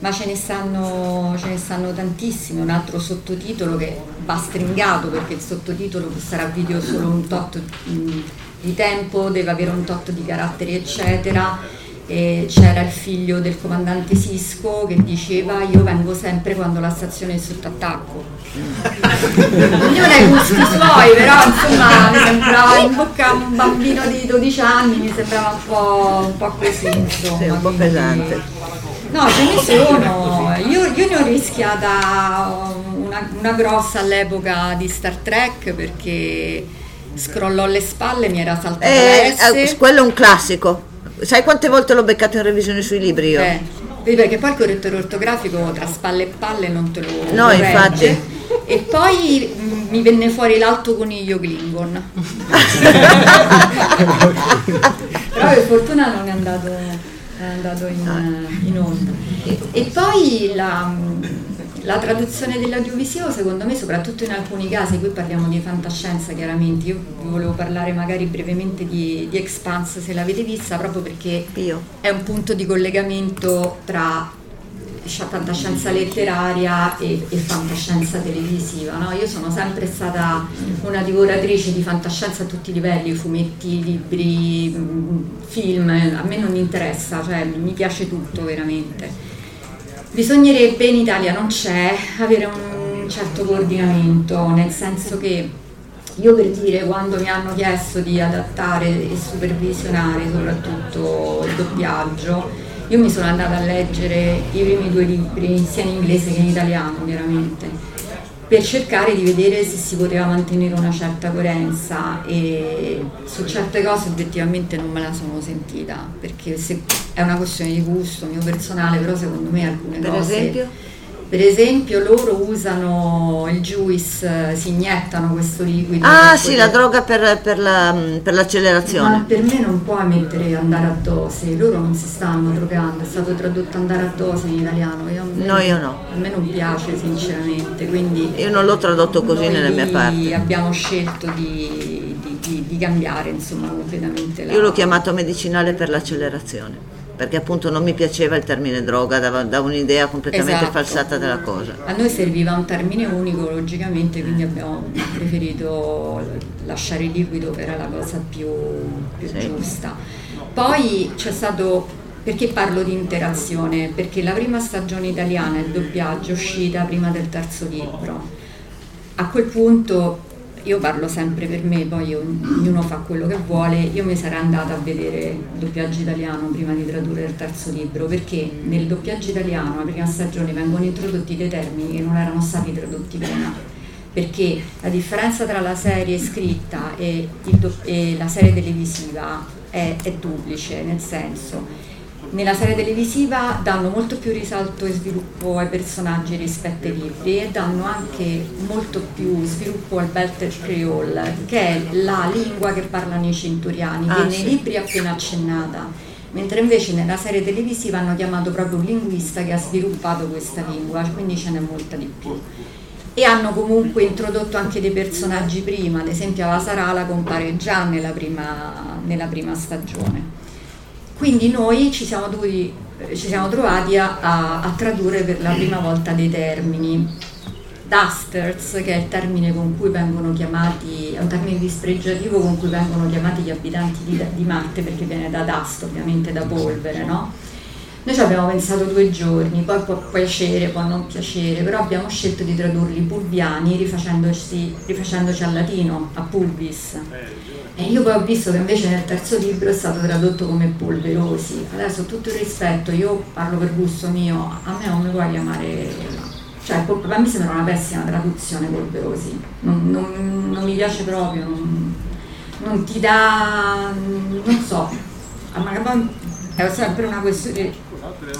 ma ce ne stanno, ce ne stanno tantissimi, un altro sottotitolo che va stringato perché il sottotitolo sarà video solo un tot mh, di tempo, deve avere un tot di caratteri eccetera. E c'era il figlio del comandante Sisco che diceva io vengo sempre quando la stazione è sotto attacco. Ognuno ha i gusti suoi, però insomma mi sembrava in bocca a un bambino di 12 anni, mi sembrava un po', un po' così insomma. Sì, un po' pesante. No, ce ne sono. Io, io ne ho rischiata una, una grossa all'epoca di Star Trek perché scrollò le spalle mi era saltata Eh, eh, quello è un classico. Sai quante volte l'ho beccato in revisione sui libri io? Eh, perché poi il correttore ortografico tra spalle e palle non te lo No, corregge. infatti. E poi mm, mi venne fuori l'alto coniglio Klingon. Però per fortuna non è andato, è andato in, in onda. E, e poi la, la traduzione dell'audiovisivo secondo me, soprattutto in alcuni casi, qui parliamo di fantascienza chiaramente, io vi volevo parlare magari brevemente di, di Expanse se l'avete vista, proprio perché Io. è un punto di collegamento tra fantascienza letteraria e, e fantascienza televisiva. no? Io sono sempre stata una divoratrice di fantascienza a tutti i livelli, fumetti, libri, mm, film, a me non interessa, cioè mi piace tutto veramente. Bisognerebbe, in Italia non c'è, avere un certo coordinamento, nel senso che io per dire quando mi hanno chiesto di adattare e supervisionare soprattutto il doppiaggio, io mi sono andata a leggere i primi due libri, sia in inglese che in italiano chiaramente, per cercare di vedere se si poteva mantenere una certa coerenza e su certe cose obiettivamente non me la sono sentita, perché se- è una questione di gusto mio personale, però secondo me alcune Per cose... esempio? Per esempio loro usano il juice, si iniettano questo liquido. Ah sì, la droga per, per la- per Ma l'accelerazione. per me non puoi mettere andare a dose, loro non si stanno drogando, è stato tradotto andare a dose in italiano. Io, me- No, io no. A me non piace sinceramente, quindi Io non l'ho tradotto così noi nelle mie parti. abbiamo scelto di, di- di- di cambiare insomma completamente la... Io l'ho chiamato medicinale per l'accelerazione, perché appunto non mi piaceva il termine droga, dava, dava un'idea completamente Esatto. falsata della cosa. A noi serviva un termine unico logicamente, quindi abbiamo preferito lasciare il liquido che era la cosa più, più Sì. giusta. Poi c'è stato, perché parlo di interazione? Perché la prima stagione italiana, il doppiaggio, è uscita prima del terzo libro. A quel punto io parlo sempre per me, poi ognuno fa quello che vuole, io mi sarei andata a vedere il doppiaggio italiano prima di tradurre il terzo libro, perché nel doppiaggio italiano, la prima stagione, vengono introdotti dei termini che non erano stati tradotti prima. Perché la differenza tra la serie scritta e, do- e la serie televisiva è, è duplice, nel senso nella serie televisiva danno molto più risalto e sviluppo ai personaggi rispetto ai libri e danno anche molto più sviluppo al Belter Creole, che è la lingua che parlano i centuriani, Ah, che nei sì. libri è appena accennata. mentre invece nella serie televisiva hanno chiamato proprio un linguista che ha sviluppato questa lingua, quindi ce n'è molta di più. E hanno comunque introdotto anche dei personaggi prima, ad esempio la Sarala compare già nella prima, nella prima stagione. Quindi noi ci siamo, dovuti, ci siamo trovati a, a, a tradurre per la prima volta dei termini dusters, che è il termine con cui vengono chiamati, è un termine dispregiativo con cui vengono chiamati gli abitanti di, di Marte perché viene da dust, ovviamente da polvere, no? Noi ci abbiamo pensato due giorni, poi può piacere, può non piacere, però abbiamo scelto di tradurli pulviani rifacendoci, rifacendoci al latino, a pulvis. E io poi ho visto che invece nel terzo libro è stato tradotto come polverosi. Adesso tutto il rispetto, io parlo per gusto mio, a me non mi puoi chiamare cioè a me sembra una pessima traduzione polverosi, non, non, non mi piace proprio, non, non, ti dà, non so, è sempre una questione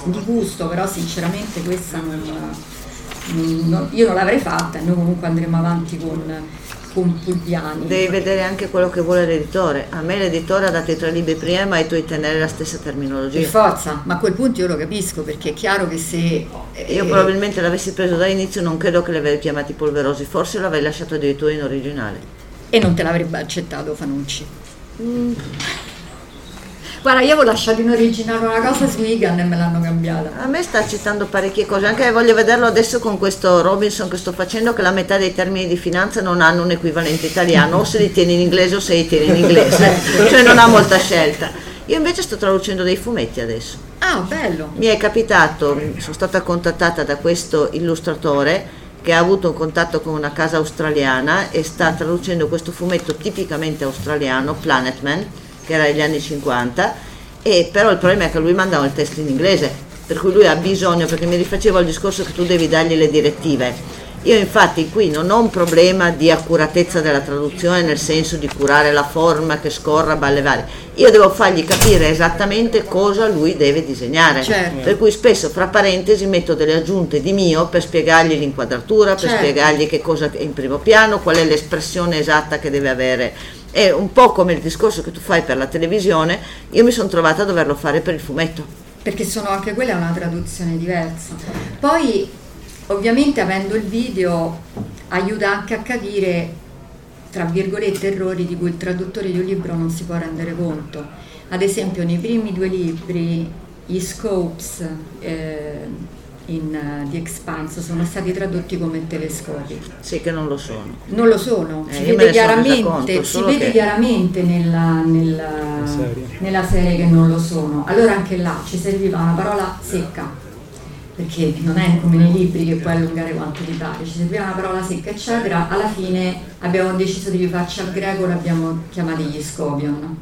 di gusto, però sinceramente questa non, io non l'avrei fatta e noi comunque andremo avanti con con Pulviani. Devi vedere anche quello che vuole l'editore. A me l'editore ha dato i tre libri prima ma tu devi tenere la stessa terminologia. Per forza, ma a quel punto io lo capisco perché è chiaro che se... Io eh, probabilmente l'avessi preso dall'inizio non credo che li avrei chiamati polverosi, forse l'avrei lasciato addirittura in originale. E non te l'avrebbe accettato Fanucci. Mm. Guarda, io avevo lasciato in originale una cosa su Egan e me l'hanno cambiata. A me sta citando parecchie cose, anche voglio vederlo adesso con questo Robinson che sto facendo, che la metà dei termini di finanza non hanno un equivalente italiano, o se li tieni in inglese o se li tieni in inglese, cioè non ha molta scelta. Io invece sto traducendo dei fumetti adesso. Ah, bello! Mi è capitato, sono stata contattata da questo illustratore che ha avuto un contatto con una casa australiana e sta traducendo questo fumetto tipicamente australiano, Planetman, che era negli anni 50, e però il problema è che lui mandava il testo in inglese, per cui lui ha bisogno, perché mi rifacevo al discorso che tu devi dargli le direttive. Io infatti qui non ho un problema di accuratezza della traduzione nel senso di curare la forma che scorra balle varie. Io devo fargli capire esattamente cosa lui deve disegnare. Certo. Per cui spesso fra parentesi metto delle aggiunte di mio per spiegargli l'inquadratura, per certo. spiegargli che cosa è in primo piano, qual è l'espressione esatta che deve avere è un po' come il discorso che tu fai per la televisione, io mi sono trovata a doverlo fare per il fumetto. Perché sono anche quella una traduzione diversa. Poi, ovviamente, avendo il video, aiuta anche a capire, tra virgolette, errori di cui il traduttore di un libro non si può rendere conto. Ad esempio, nei primi due libri, gli scopes, eh, in uh, The Expanse sono stati tradotti come telescopi. Sì, che non lo sono. Non lo sono, eh, si vede chiaramente, conto, si vede che... chiaramente nella, nella, serie. nella, serie. che non lo sono. Allora anche là ci serviva una parola secca, perché non è come nei libri che puoi allungare quanto ti pare, ci serviva una parola secca, eccetera. Alla fine abbiamo deciso di rifarci al greco, l'abbiamo chiamati gli scopion.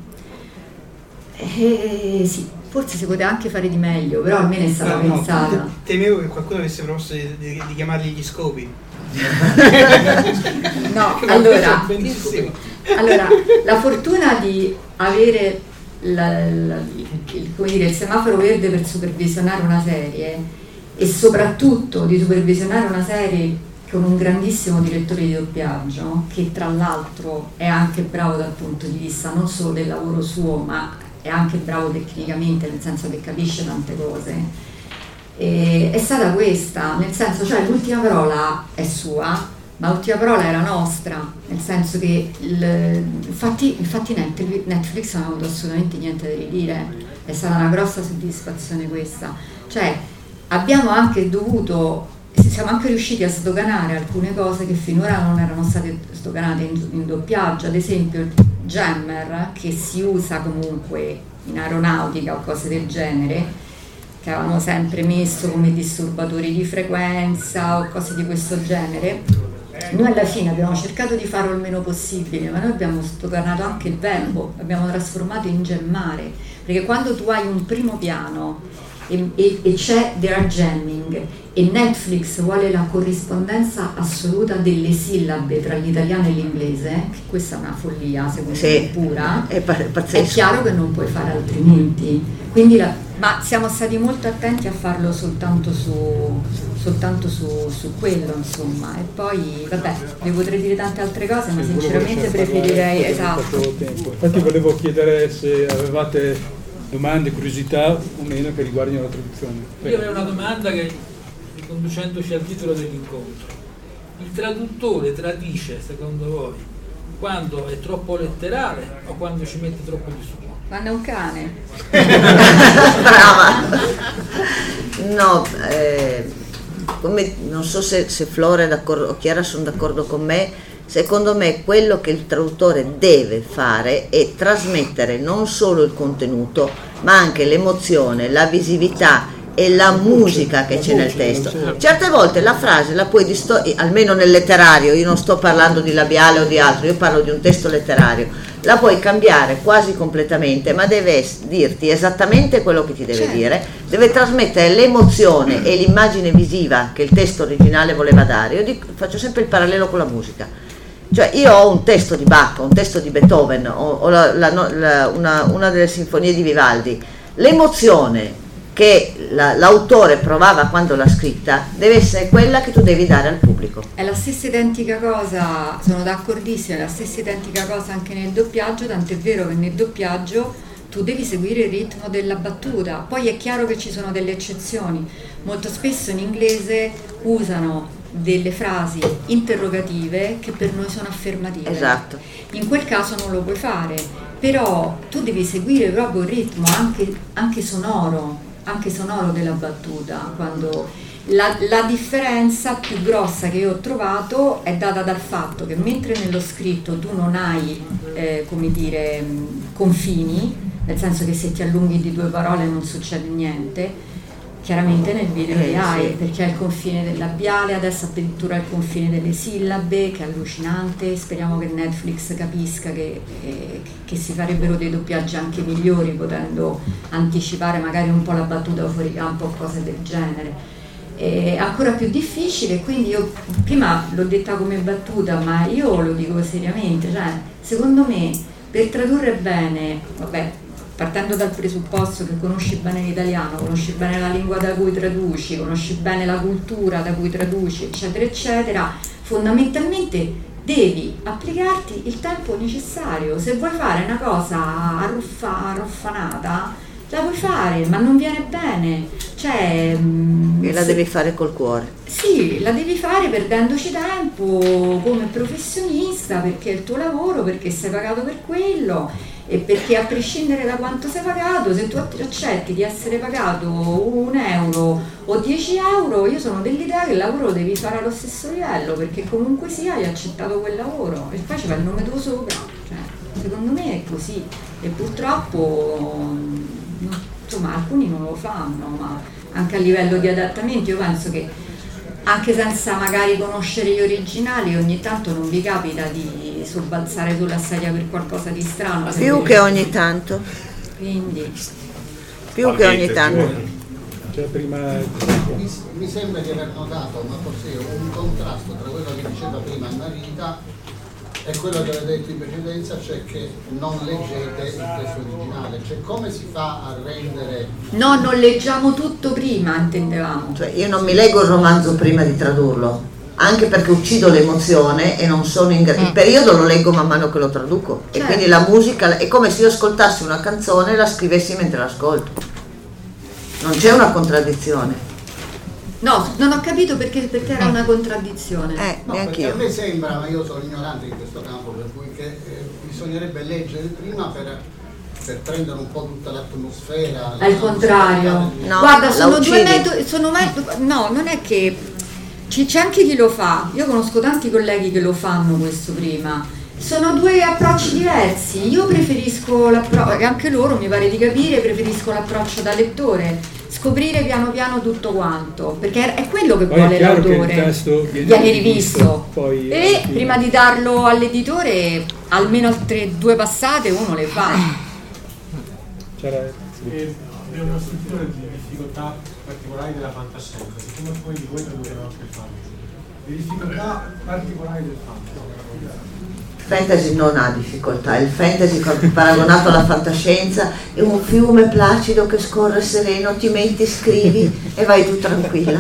E, sì, forse si poteva anche fare di meglio, però almeno è stata no, pensata. No, temevo che qualcuno avesse proposto di, di, di chiamarli gli scopi. no, allora, allora, la fortuna di avere la, la, il, dire, il semaforo verde per supervisionare una serie e soprattutto di supervisionare una serie con un grandissimo direttore di doppiaggio che tra l'altro è anche bravo dal punto di vista non solo del lavoro suo ma è anche bravo tecnicamente, nel senso che capisce tante cose. E è stata questa, nel senso, cioè l'ultima parola è sua, ma l'ultima parola era nostra, nel senso che il, infatti, infatti Netflix non ha avuto assolutamente niente da ridire, è stata una grossa soddisfazione questa. Cioè abbiamo anche dovuto, siamo anche riusciti a sdoganare alcune cose che finora non erano state sdoganate in, in doppiaggio, ad esempio jammer che si usa comunque in aeronautica o cose del genere, che avevamo sempre messo come disturbatori di frequenza o cose di questo genere. Noi alla fine abbiamo cercato di farlo il meno possibile, ma noi abbiamo stocanato anche il verbo, l'abbiamo trasformato in gemmare, perché quando tu hai un primo piano e, e, e c'è there jamming e Netflix vuole la corrispondenza assoluta delle sillabe tra l'italiano e l'inglese, che questa è una follia secondo sì, me pura, è, è, chiaro che non puoi fare altrimenti. La, ma siamo stati molto attenti a farlo soltanto su, soltanto su, su quello, insomma. E poi, vabbè, vi potrei dire tante altre cose, ma sinceramente preferirei... Esatto. Infatti volevo chiedere se avevate domande, curiosità o meno che riguardino la traduzione. Io avrei una domanda che, riconducendoci al titolo dell'incontro. Il traduttore tradisce, secondo voi, quando è troppo letterale o quando ci mette troppo di suo? Quando è un cane. Brava. No, eh, come, non so se, se Flora è d'accordo o Chiara sono d'accordo con me, secondo me quello che il traduttore deve fare è trasmettere non solo il contenuto, ma anche l'emozione, la visività e la musica che c'è nel testo. Certe volte la frase la puoi distorcere, almeno nel letterario, io non sto parlando di labiale o di altro, io parlo di un testo letterario, la puoi cambiare quasi completamente, ma deve dirti esattamente quello che ti deve Certo. dire, deve trasmettere l'emozione e l'immagine visiva che il testo originale voleva dare. Io dico- faccio sempre il parallelo con la musica. Cioè io ho un testo di Bach, un testo di Beethoven, ho, ho la- la- la- una, una delle sinfonie di Vivaldi, l'emozione che la- l'autore provava quando l'ha scritta deve essere quella che tu devi dare al pubblico. È la stessa identica cosa, sono d'accordissimo, è la stessa identica cosa anche nel doppiaggio, tant'è vero che nel doppiaggio tu devi seguire il ritmo della battuta. Poi è chiaro che ci sono delle eccezioni. Molto spesso in inglese usano delle frasi interrogative che per noi sono affermative. Esatto. In quel caso non lo puoi fare, però tu devi seguire proprio il ritmo anche, anche sonoro, anche sonoro della battuta. Quando la, la differenza più grossa che io ho trovato è data dal fatto che mentre nello scritto tu non hai, eh, come dire, confini, nel senso che se ti allunghi di due parole non succede niente, chiaramente nel video Eh, hai sì. perché è il confine del labiale, adesso addirittura è il confine delle sillabe, che è allucinante, speriamo che Netflix capisca che, eh, che si farebbero dei doppiaggi anche migliori potendo anticipare magari un po' la battuta fuori campo o cose del genere. È ancora più difficile, quindi io prima l'ho detta come battuta, ma io lo dico seriamente, cioè secondo me per tradurre bene, vabbè, partendo dal presupposto che conosci bene l'italiano, conosci bene la lingua da cui traduci, conosci bene la cultura da cui traduci, eccetera, eccetera, fondamentalmente devi applicarti il tempo necessario. Se vuoi fare una cosa arruffa, arruffanata, la puoi fare, ma non viene bene. Cioè, mm, E la se- devi fare col cuore. sì, la devi fare perdendoci tempo come professionista perché è il tuo lavoro, perché sei pagato per quello e perché a prescindere da quanto sei pagato, se tu accetti di essere pagato un euro o 10 euro, io sono dell'idea che il lavoro lo devi fare allo stesso livello perché comunque sia hai accettato quel lavoro e poi va il nome tuo sopra. Cioè, secondo me è così e purtroppo mm, insomma alcuni non lo fanno, ma anche a livello di adattamenti io penso che anche senza magari conoscere gli originali ogni tanto non vi capita di sobbalzare sulla sedia per qualcosa di strano. Più che ogni tanto, Quindi più che ogni tanto. Cioè prima Mi, mi sembra di aver notato, ma forse un contrasto tra quello che diceva prima Marita e quello che aveva detto in precedenza, cioè che non leggete il testo originale. Cioè come si fa a rendere no, non leggiamo tutto prima, intendevamo. Cioè, io non mi leggo il romanzo prima di tradurlo, anche perché uccido l'emozione e non sono in grado. Il periodo lo leggo man mano che lo traduco. E Certo. quindi la musica è come se io ascoltassi una canzone e la scrivessi mentre l'ascolto. Non c'è una contraddizione. No, non ho capito perché, perché era una contraddizione. Eh, No, a me sembra, ma io sono ignorante in questo campo, per cui che eh, bisognerebbe leggere prima per, per prendere un po' tutta l'atmosfera. Al la- contrario. No, Guarda, sono due metodi, sono metodi, no, non è che c'è anche chi lo fa. Io conosco tanti colleghi che lo fanno questo prima. Sono due approcci diversi. Io preferisco l'approccio, anche loro mi pare di capire, preferisco l'approccio da lettore, scoprire piano piano tutto quanto, perché è quello che Poi è vuole chiaro che il l'autore. testo viene Viene rivisto, poi- e sì. prima di darlo all'editore, almeno altre due passate uno le fa. c'era E abbiamo una struttura di difficoltà particolari della fantascienza, siccome poi di voi tradurremo anche il fantasy. Le difficoltà particolari del fantasy. Fantasy non ha difficoltà, il fantasy paragonato alla fantascienza è un fiume placido che scorre sereno, ti metti, scrivi e vai tu tranquilla.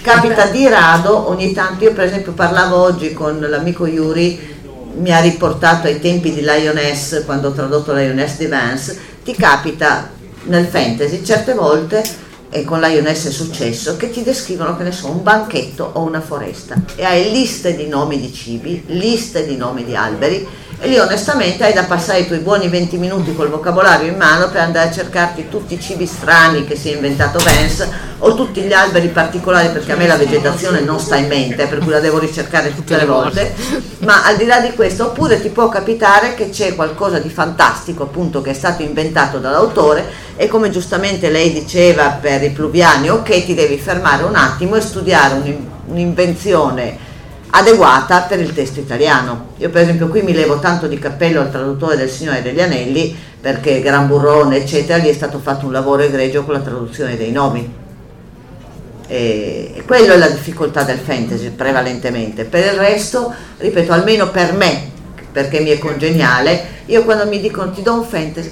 Capita di rado, ogni tanto, io per esempio parlavo oggi con l'amico Yuri, mi ha riportato ai tempi di Lioness, quando ho tradotto Lioness di Vance, ti capita nel fantasy certe volte, e con Lioness è successo, che ti descrivono, che ne so, un banchetto o una foresta. E hai liste di nomi di cibi, liste di nomi di alberi lì onestamente hai da passare i tuoi buoni 20 minuti col vocabolario in mano per andare a cercarti tutti i cibi strani che si è inventato Vance o tutti gli alberi particolari perché a me la vegetazione non sta in mente per cui la devo ricercare tutte le volte. ma al di là di questo oppure ti può capitare che c'è qualcosa di fantastico appunto che è stato inventato dall'autore e come giustamente lei diceva per i pluviani ok ti devi fermare un attimo e studiare un- un'invenzione adeguata per il testo italiano. Io per esempio qui mi levo tanto di cappello al traduttore del Signore degli Anelli perché Gran Burrone eccetera gli è stato fatto un lavoro egregio con la traduzione dei nomi. E, quello è la difficoltà del fantasy prevalentemente. Per il resto, ripeto, almeno per me, perché mi è congeniale, io quando mi dicono ti do un fantasy,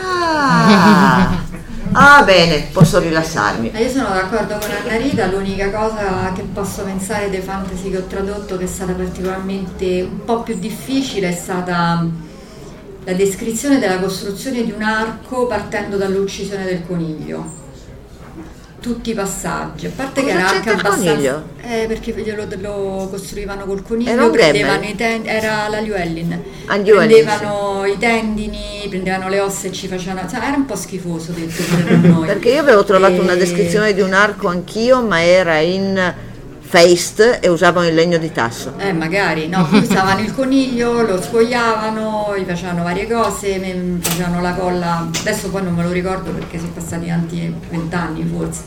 ah, ah bene, posso rilassarmi. Eh, Io sono d'accordo con Anna Rita, l'unica cosa che posso pensare dei fantasy che ho tradotto che è stata particolarmente un po' più difficile è stata la descrizione della costruzione di un arco partendo dall'uccisione del coniglio. Tutti i passaggi, a parte che Cosa era anche abbastanza. coniglio? Eh, perché glielo- lo costruivano col coniglio, Era prendevano i ten- era la Llewellyn. Ah, Llewellyn, prendevano i tendini, prendevano le ossa e ci facevano. cioè, era un po' schifoso detto per noi. Perché io avevo trovato una E- descrizione di un arco anch'io, ma era in faced e usavano il legno di tasso. Eh, magari, no, usavano il coniglio, lo sfogliavano, gli facevano varie cose, facevano la colla, adesso poi non me lo ricordo perché sono passati tanti vent'anni forse,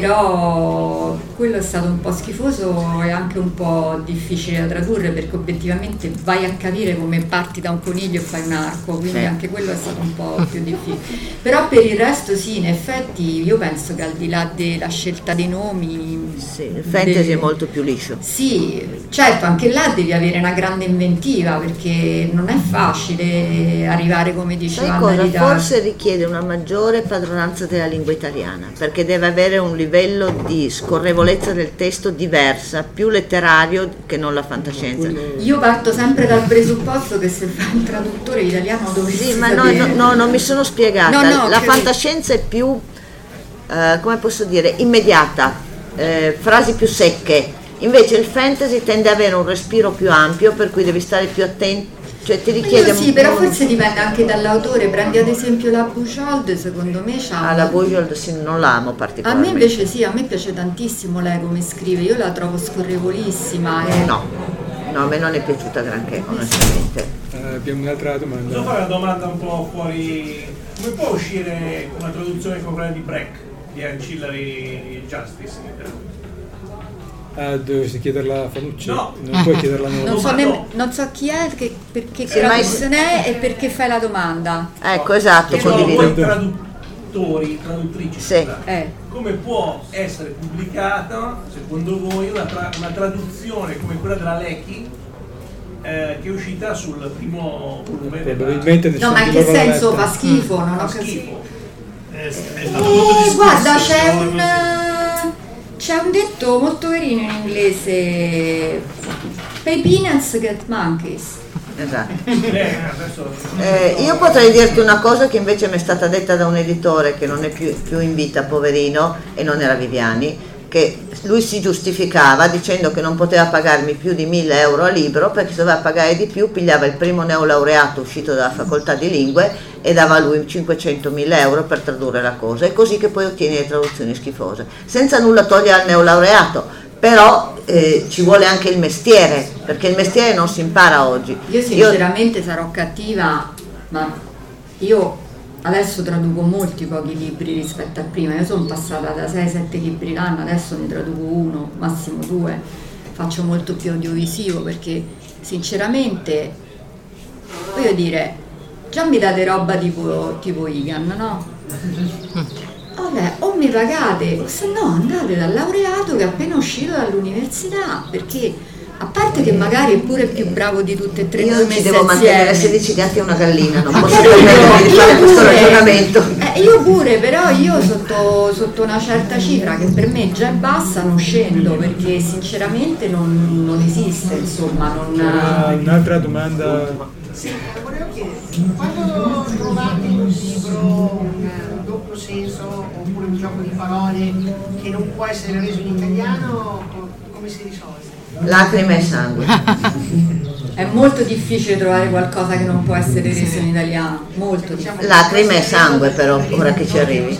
però quello è stato un po' schifoso e anche un po' difficile da tradurre perché obiettivamente vai a capire come parti da un coniglio e fai un arco, quindi Sì. anche quello è stato un po' più difficile. Però per il resto sì, in effetti io penso che al di là della scelta dei nomi... Sì, il fantasy è molto più liscio. sì, certo, anche là devi avere una grande inventiva perché non è facile arrivare come diceva Sai cosa? Forse richiede una maggiore padronanza della lingua italiana, perché deve avere un livello di scorrevolezza del testo diversa, più letterario che non la fantascienza. Io parto sempre dal presupposto che se fai il traduttore italiano dovresti Sì, ma no, no, no, non mi sono spiegata. No, la credo- fantascienza è più, eh, come posso dire, immediata, eh, frasi più secche. Invece il fantasy tende ad avere un respiro più ampio, per cui devi stare più attento, cioè ti richiede Io sì, un però po'- forse dipende anche dall'autore. Prendi ad esempio la Bujold, secondo me c'ha... Ah, la Bujold sì, non la amo A me particolarmente. invece sì, a me piace tantissimo lei come scrive, io la trovo scorrevolissima. e- No, no, a me non è piaciuta granché, onestamente. Eh, abbiamo un'altra domanda. Posso fare una domanda un po' fuori? Come può uscire una traduzione come quella di Breck, di Ancillary Justice? in italiano? Ah, dovresti chiederla a Fanucci? No. Non puoi chiederla a noi. Non so, no. non so chi è, che, perché ma è- e perché fai la domanda. Ecco, esatto, condivido. voi traduttori, traduttrici, Sì. Eh. come può essere pubblicata, secondo voi, una, tra- una traduzione come quella della Lecky eh, che è uscita sul primo volume Probabilmente No, ma in che senso fa schifo? Non ho Fa capito. schifo. È, è stato molto Eh, discusso. guarda, c'è un. C'è un detto molto carino in inglese: Pay peanuts, get monkeys. Esatto. Eh, Eh, io potrei dirti una cosa che invece mi è stata detta da un editore che non è più, più in vita, poverino, e non era Viviani, che lui si giustificava dicendo che non poteva pagarmi più di 1000 euro a libro perché se doveva pagare di più pigliava il primo neolaureato uscito dalla facoltà di lingue e dava a lui 500.000 euro per tradurre la cosa. È così che poi ottieni le traduzioni schifose, senza nulla togliere al neolaureato. Però eh, ci vuole anche il mestiere, perché il mestiere non si impara oggi. Io sinceramente sarò cattiva, ma io adesso traduco molti pochi libri rispetto a prima. Io sono passata da 6-7 libri l'anno, adesso ne traduco uno, massimo due. Faccio molto più audiovisivo perché sinceramente, voglio dire, già mi date roba tipo, tipo Igan, no? Vabbè, o mi pagate, o se no andate dal laureato che è appena uscito dall'università, perché a parte che magari è pure più bravo di tutte e tre Io ci devo mantenere assieme. 16 gatti e una gallina, non Ma posso permettermi di fare questo pure- ragionamento. eh, io pure, però io sotto, sotto una certa cifra che per me già è bassa non scendo perché sinceramente non, non esiste, insomma, non... Ah, un'altra domanda Sì, eh, volevo chiederti, quando trovate in un libro un, un doppio senso oppure un gioco di parole che non può essere reso in italiano, co- come si risolve? Lacrime e sangue. È molto difficile trovare qualcosa che non può essere reso in italiano, molto difficile. Lacrime e sangue però, ora che ci arrivi.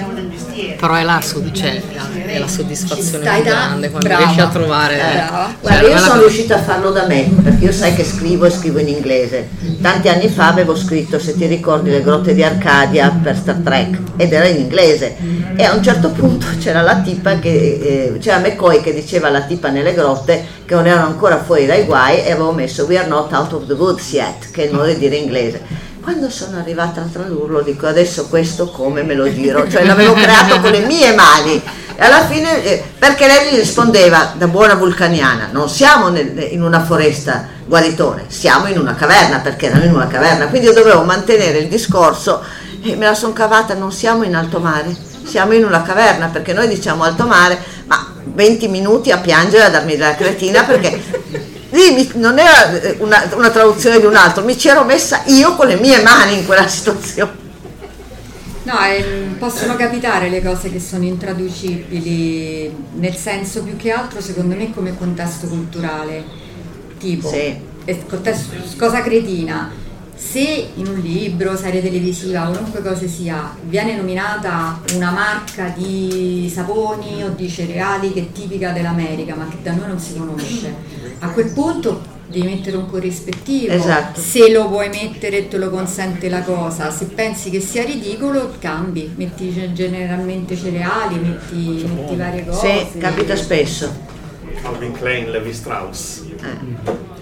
Però è la, cioè, è la soddisfazione più grande quando brava. riesci a trovare. Eh, cioè, Guarda, io sono riuscita a farlo da me, perché io sai che scrivo e scrivo in inglese. Tanti anni fa avevo scritto, se ti ricordi, le grotte di Arcadia per Star Trek, ed era in inglese. E a un certo punto c'era la tipa che, eh, c'era McCoy che diceva alla tipa nelle grotte che non erano ancora fuori dai guai e avevo messo We are not out of the woods yet, che non vuol dire inglese. Quando sono arrivata a tradurlo dico adesso questo come me lo giro, cioè l'avevo creato con le mie mani. E alla fine eh, perché lei gli rispondeva da buona vulcaniana, non siamo nel- in una foresta guaritone, siamo in una caverna perché erano in una caverna, quindi io dovevo mantenere il discorso e me la sono cavata, non siamo in alto mare, siamo in una caverna perché noi diciamo alto mare, ma 20 minuti a piangere a darmi la cretina perché lì non era eh, una, una traduzione di un altro, mi c'ero messa io con le mie mani in quella situazione. No, ehm, possono capitare le cose che sono intraducibili, nel senso più che altro secondo me come contesto culturale, tipo, Sì. contesto- cosa cretina, se in un libro, serie televisiva, qualunque cosa sia, viene nominata una marca di saponi o di cereali che è tipica dell'America ma che da noi non si conosce, a quel punto devi mettere un corrispettivo, Esatto. se lo puoi mettere e te lo consente la cosa, se pensi che sia ridicolo cambi, metti ge- generalmente cereali, metti, metti varie cose. Sì, capita spesso. Calvin Klein, Levi Strauss. Eh,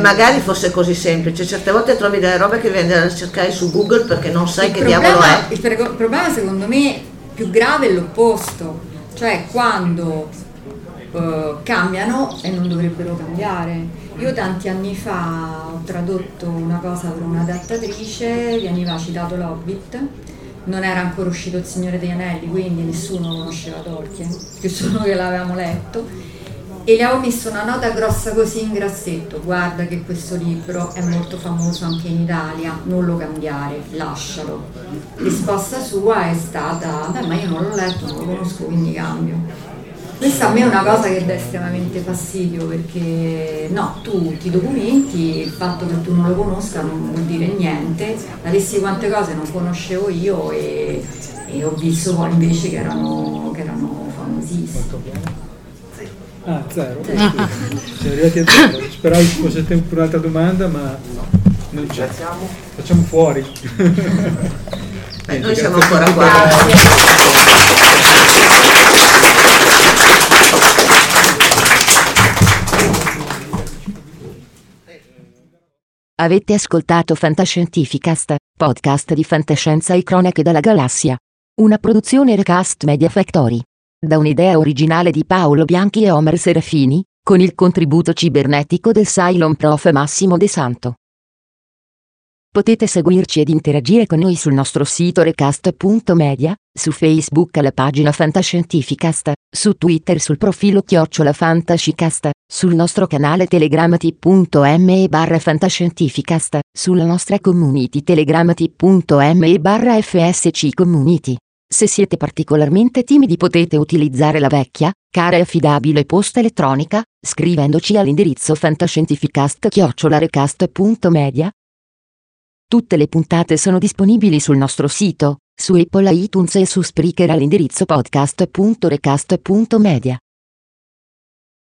magari fosse così semplice, certe volte trovi delle robe che devi andare a cercare su Google perché non sai il che problema, diavolo è. il problema secondo me più grave è l'opposto, cioè quando eh, cambiano e non dovrebbero cambiare. Io tanti anni fa ho tradotto una cosa per un'adattatrice, veniva citato l'Hobbit, non era ancora uscito Il Signore degli Anelli, quindi nessuno conosceva Tolkien, più solo che l'avevamo letto. E le avevo messo una nota grossa così in grassetto, guarda che questo libro è molto famoso anche in Italia, non lo cambiare, lascialo. Risposta sua è stata, beh ma io non l'ho letto, non lo conosco, quindi cambio. Questa a me è una cosa che dà estremamente fastidio perché no, tu ti documenti, il fatto che tu non lo conosca non vuol dire niente, avessi quante cose non conoscevo io e, e ho visto poi invece che erano, che erano famosissime. Ah, zero. Siamo arrivati a zero. Speravo ci fosse tempo per un'altra domanda, ma non c'è. Facciamo fuori. Beh, noi siamo ancora qua. Avete ascoltato Fantascientificast, podcast di fantascienza e cronache dalla galassia. Una produzione Recast Media Factory. Da un'idea originale di Paolo Bianchi e Omer Serafini, con il contributo cibernetico del Cylon Prof Massimo De Santo. Potete seguirci ed interagire con noi sul nostro sito recast.media, su Facebook alla pagina Fantascientificast, su Twitter sul profilo Chiocciola Fantascicast, sul nostro canale telegramati.me barra Fantascientificast, sulla nostra community telegramati.me barra FSC Community. Se siete particolarmente timidi potete utilizzare la vecchia, cara e affidabile posta elettronica, scrivendoci all'indirizzo fantascientificast-recast.media. Tutte le puntate sono disponibili sul nostro sito, su Apple iTunes e su Spreaker all'indirizzo podcast.recast.media.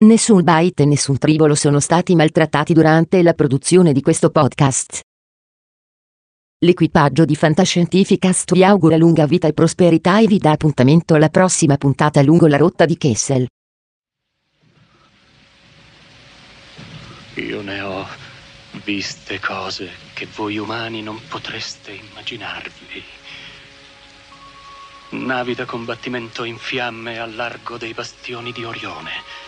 Nessun byte e nessun tribolo sono stati maltrattati durante la produzione di questo podcast. L'equipaggio di Fantascientificast vi augura lunga vita e prosperità e vi dà appuntamento alla prossima puntata lungo la rotta di Kessel. Io ne ho viste cose che voi umani non potreste immaginarvi. Navi da combattimento in fiamme al largo dei bastioni di Orione.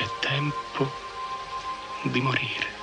È tempo di morire.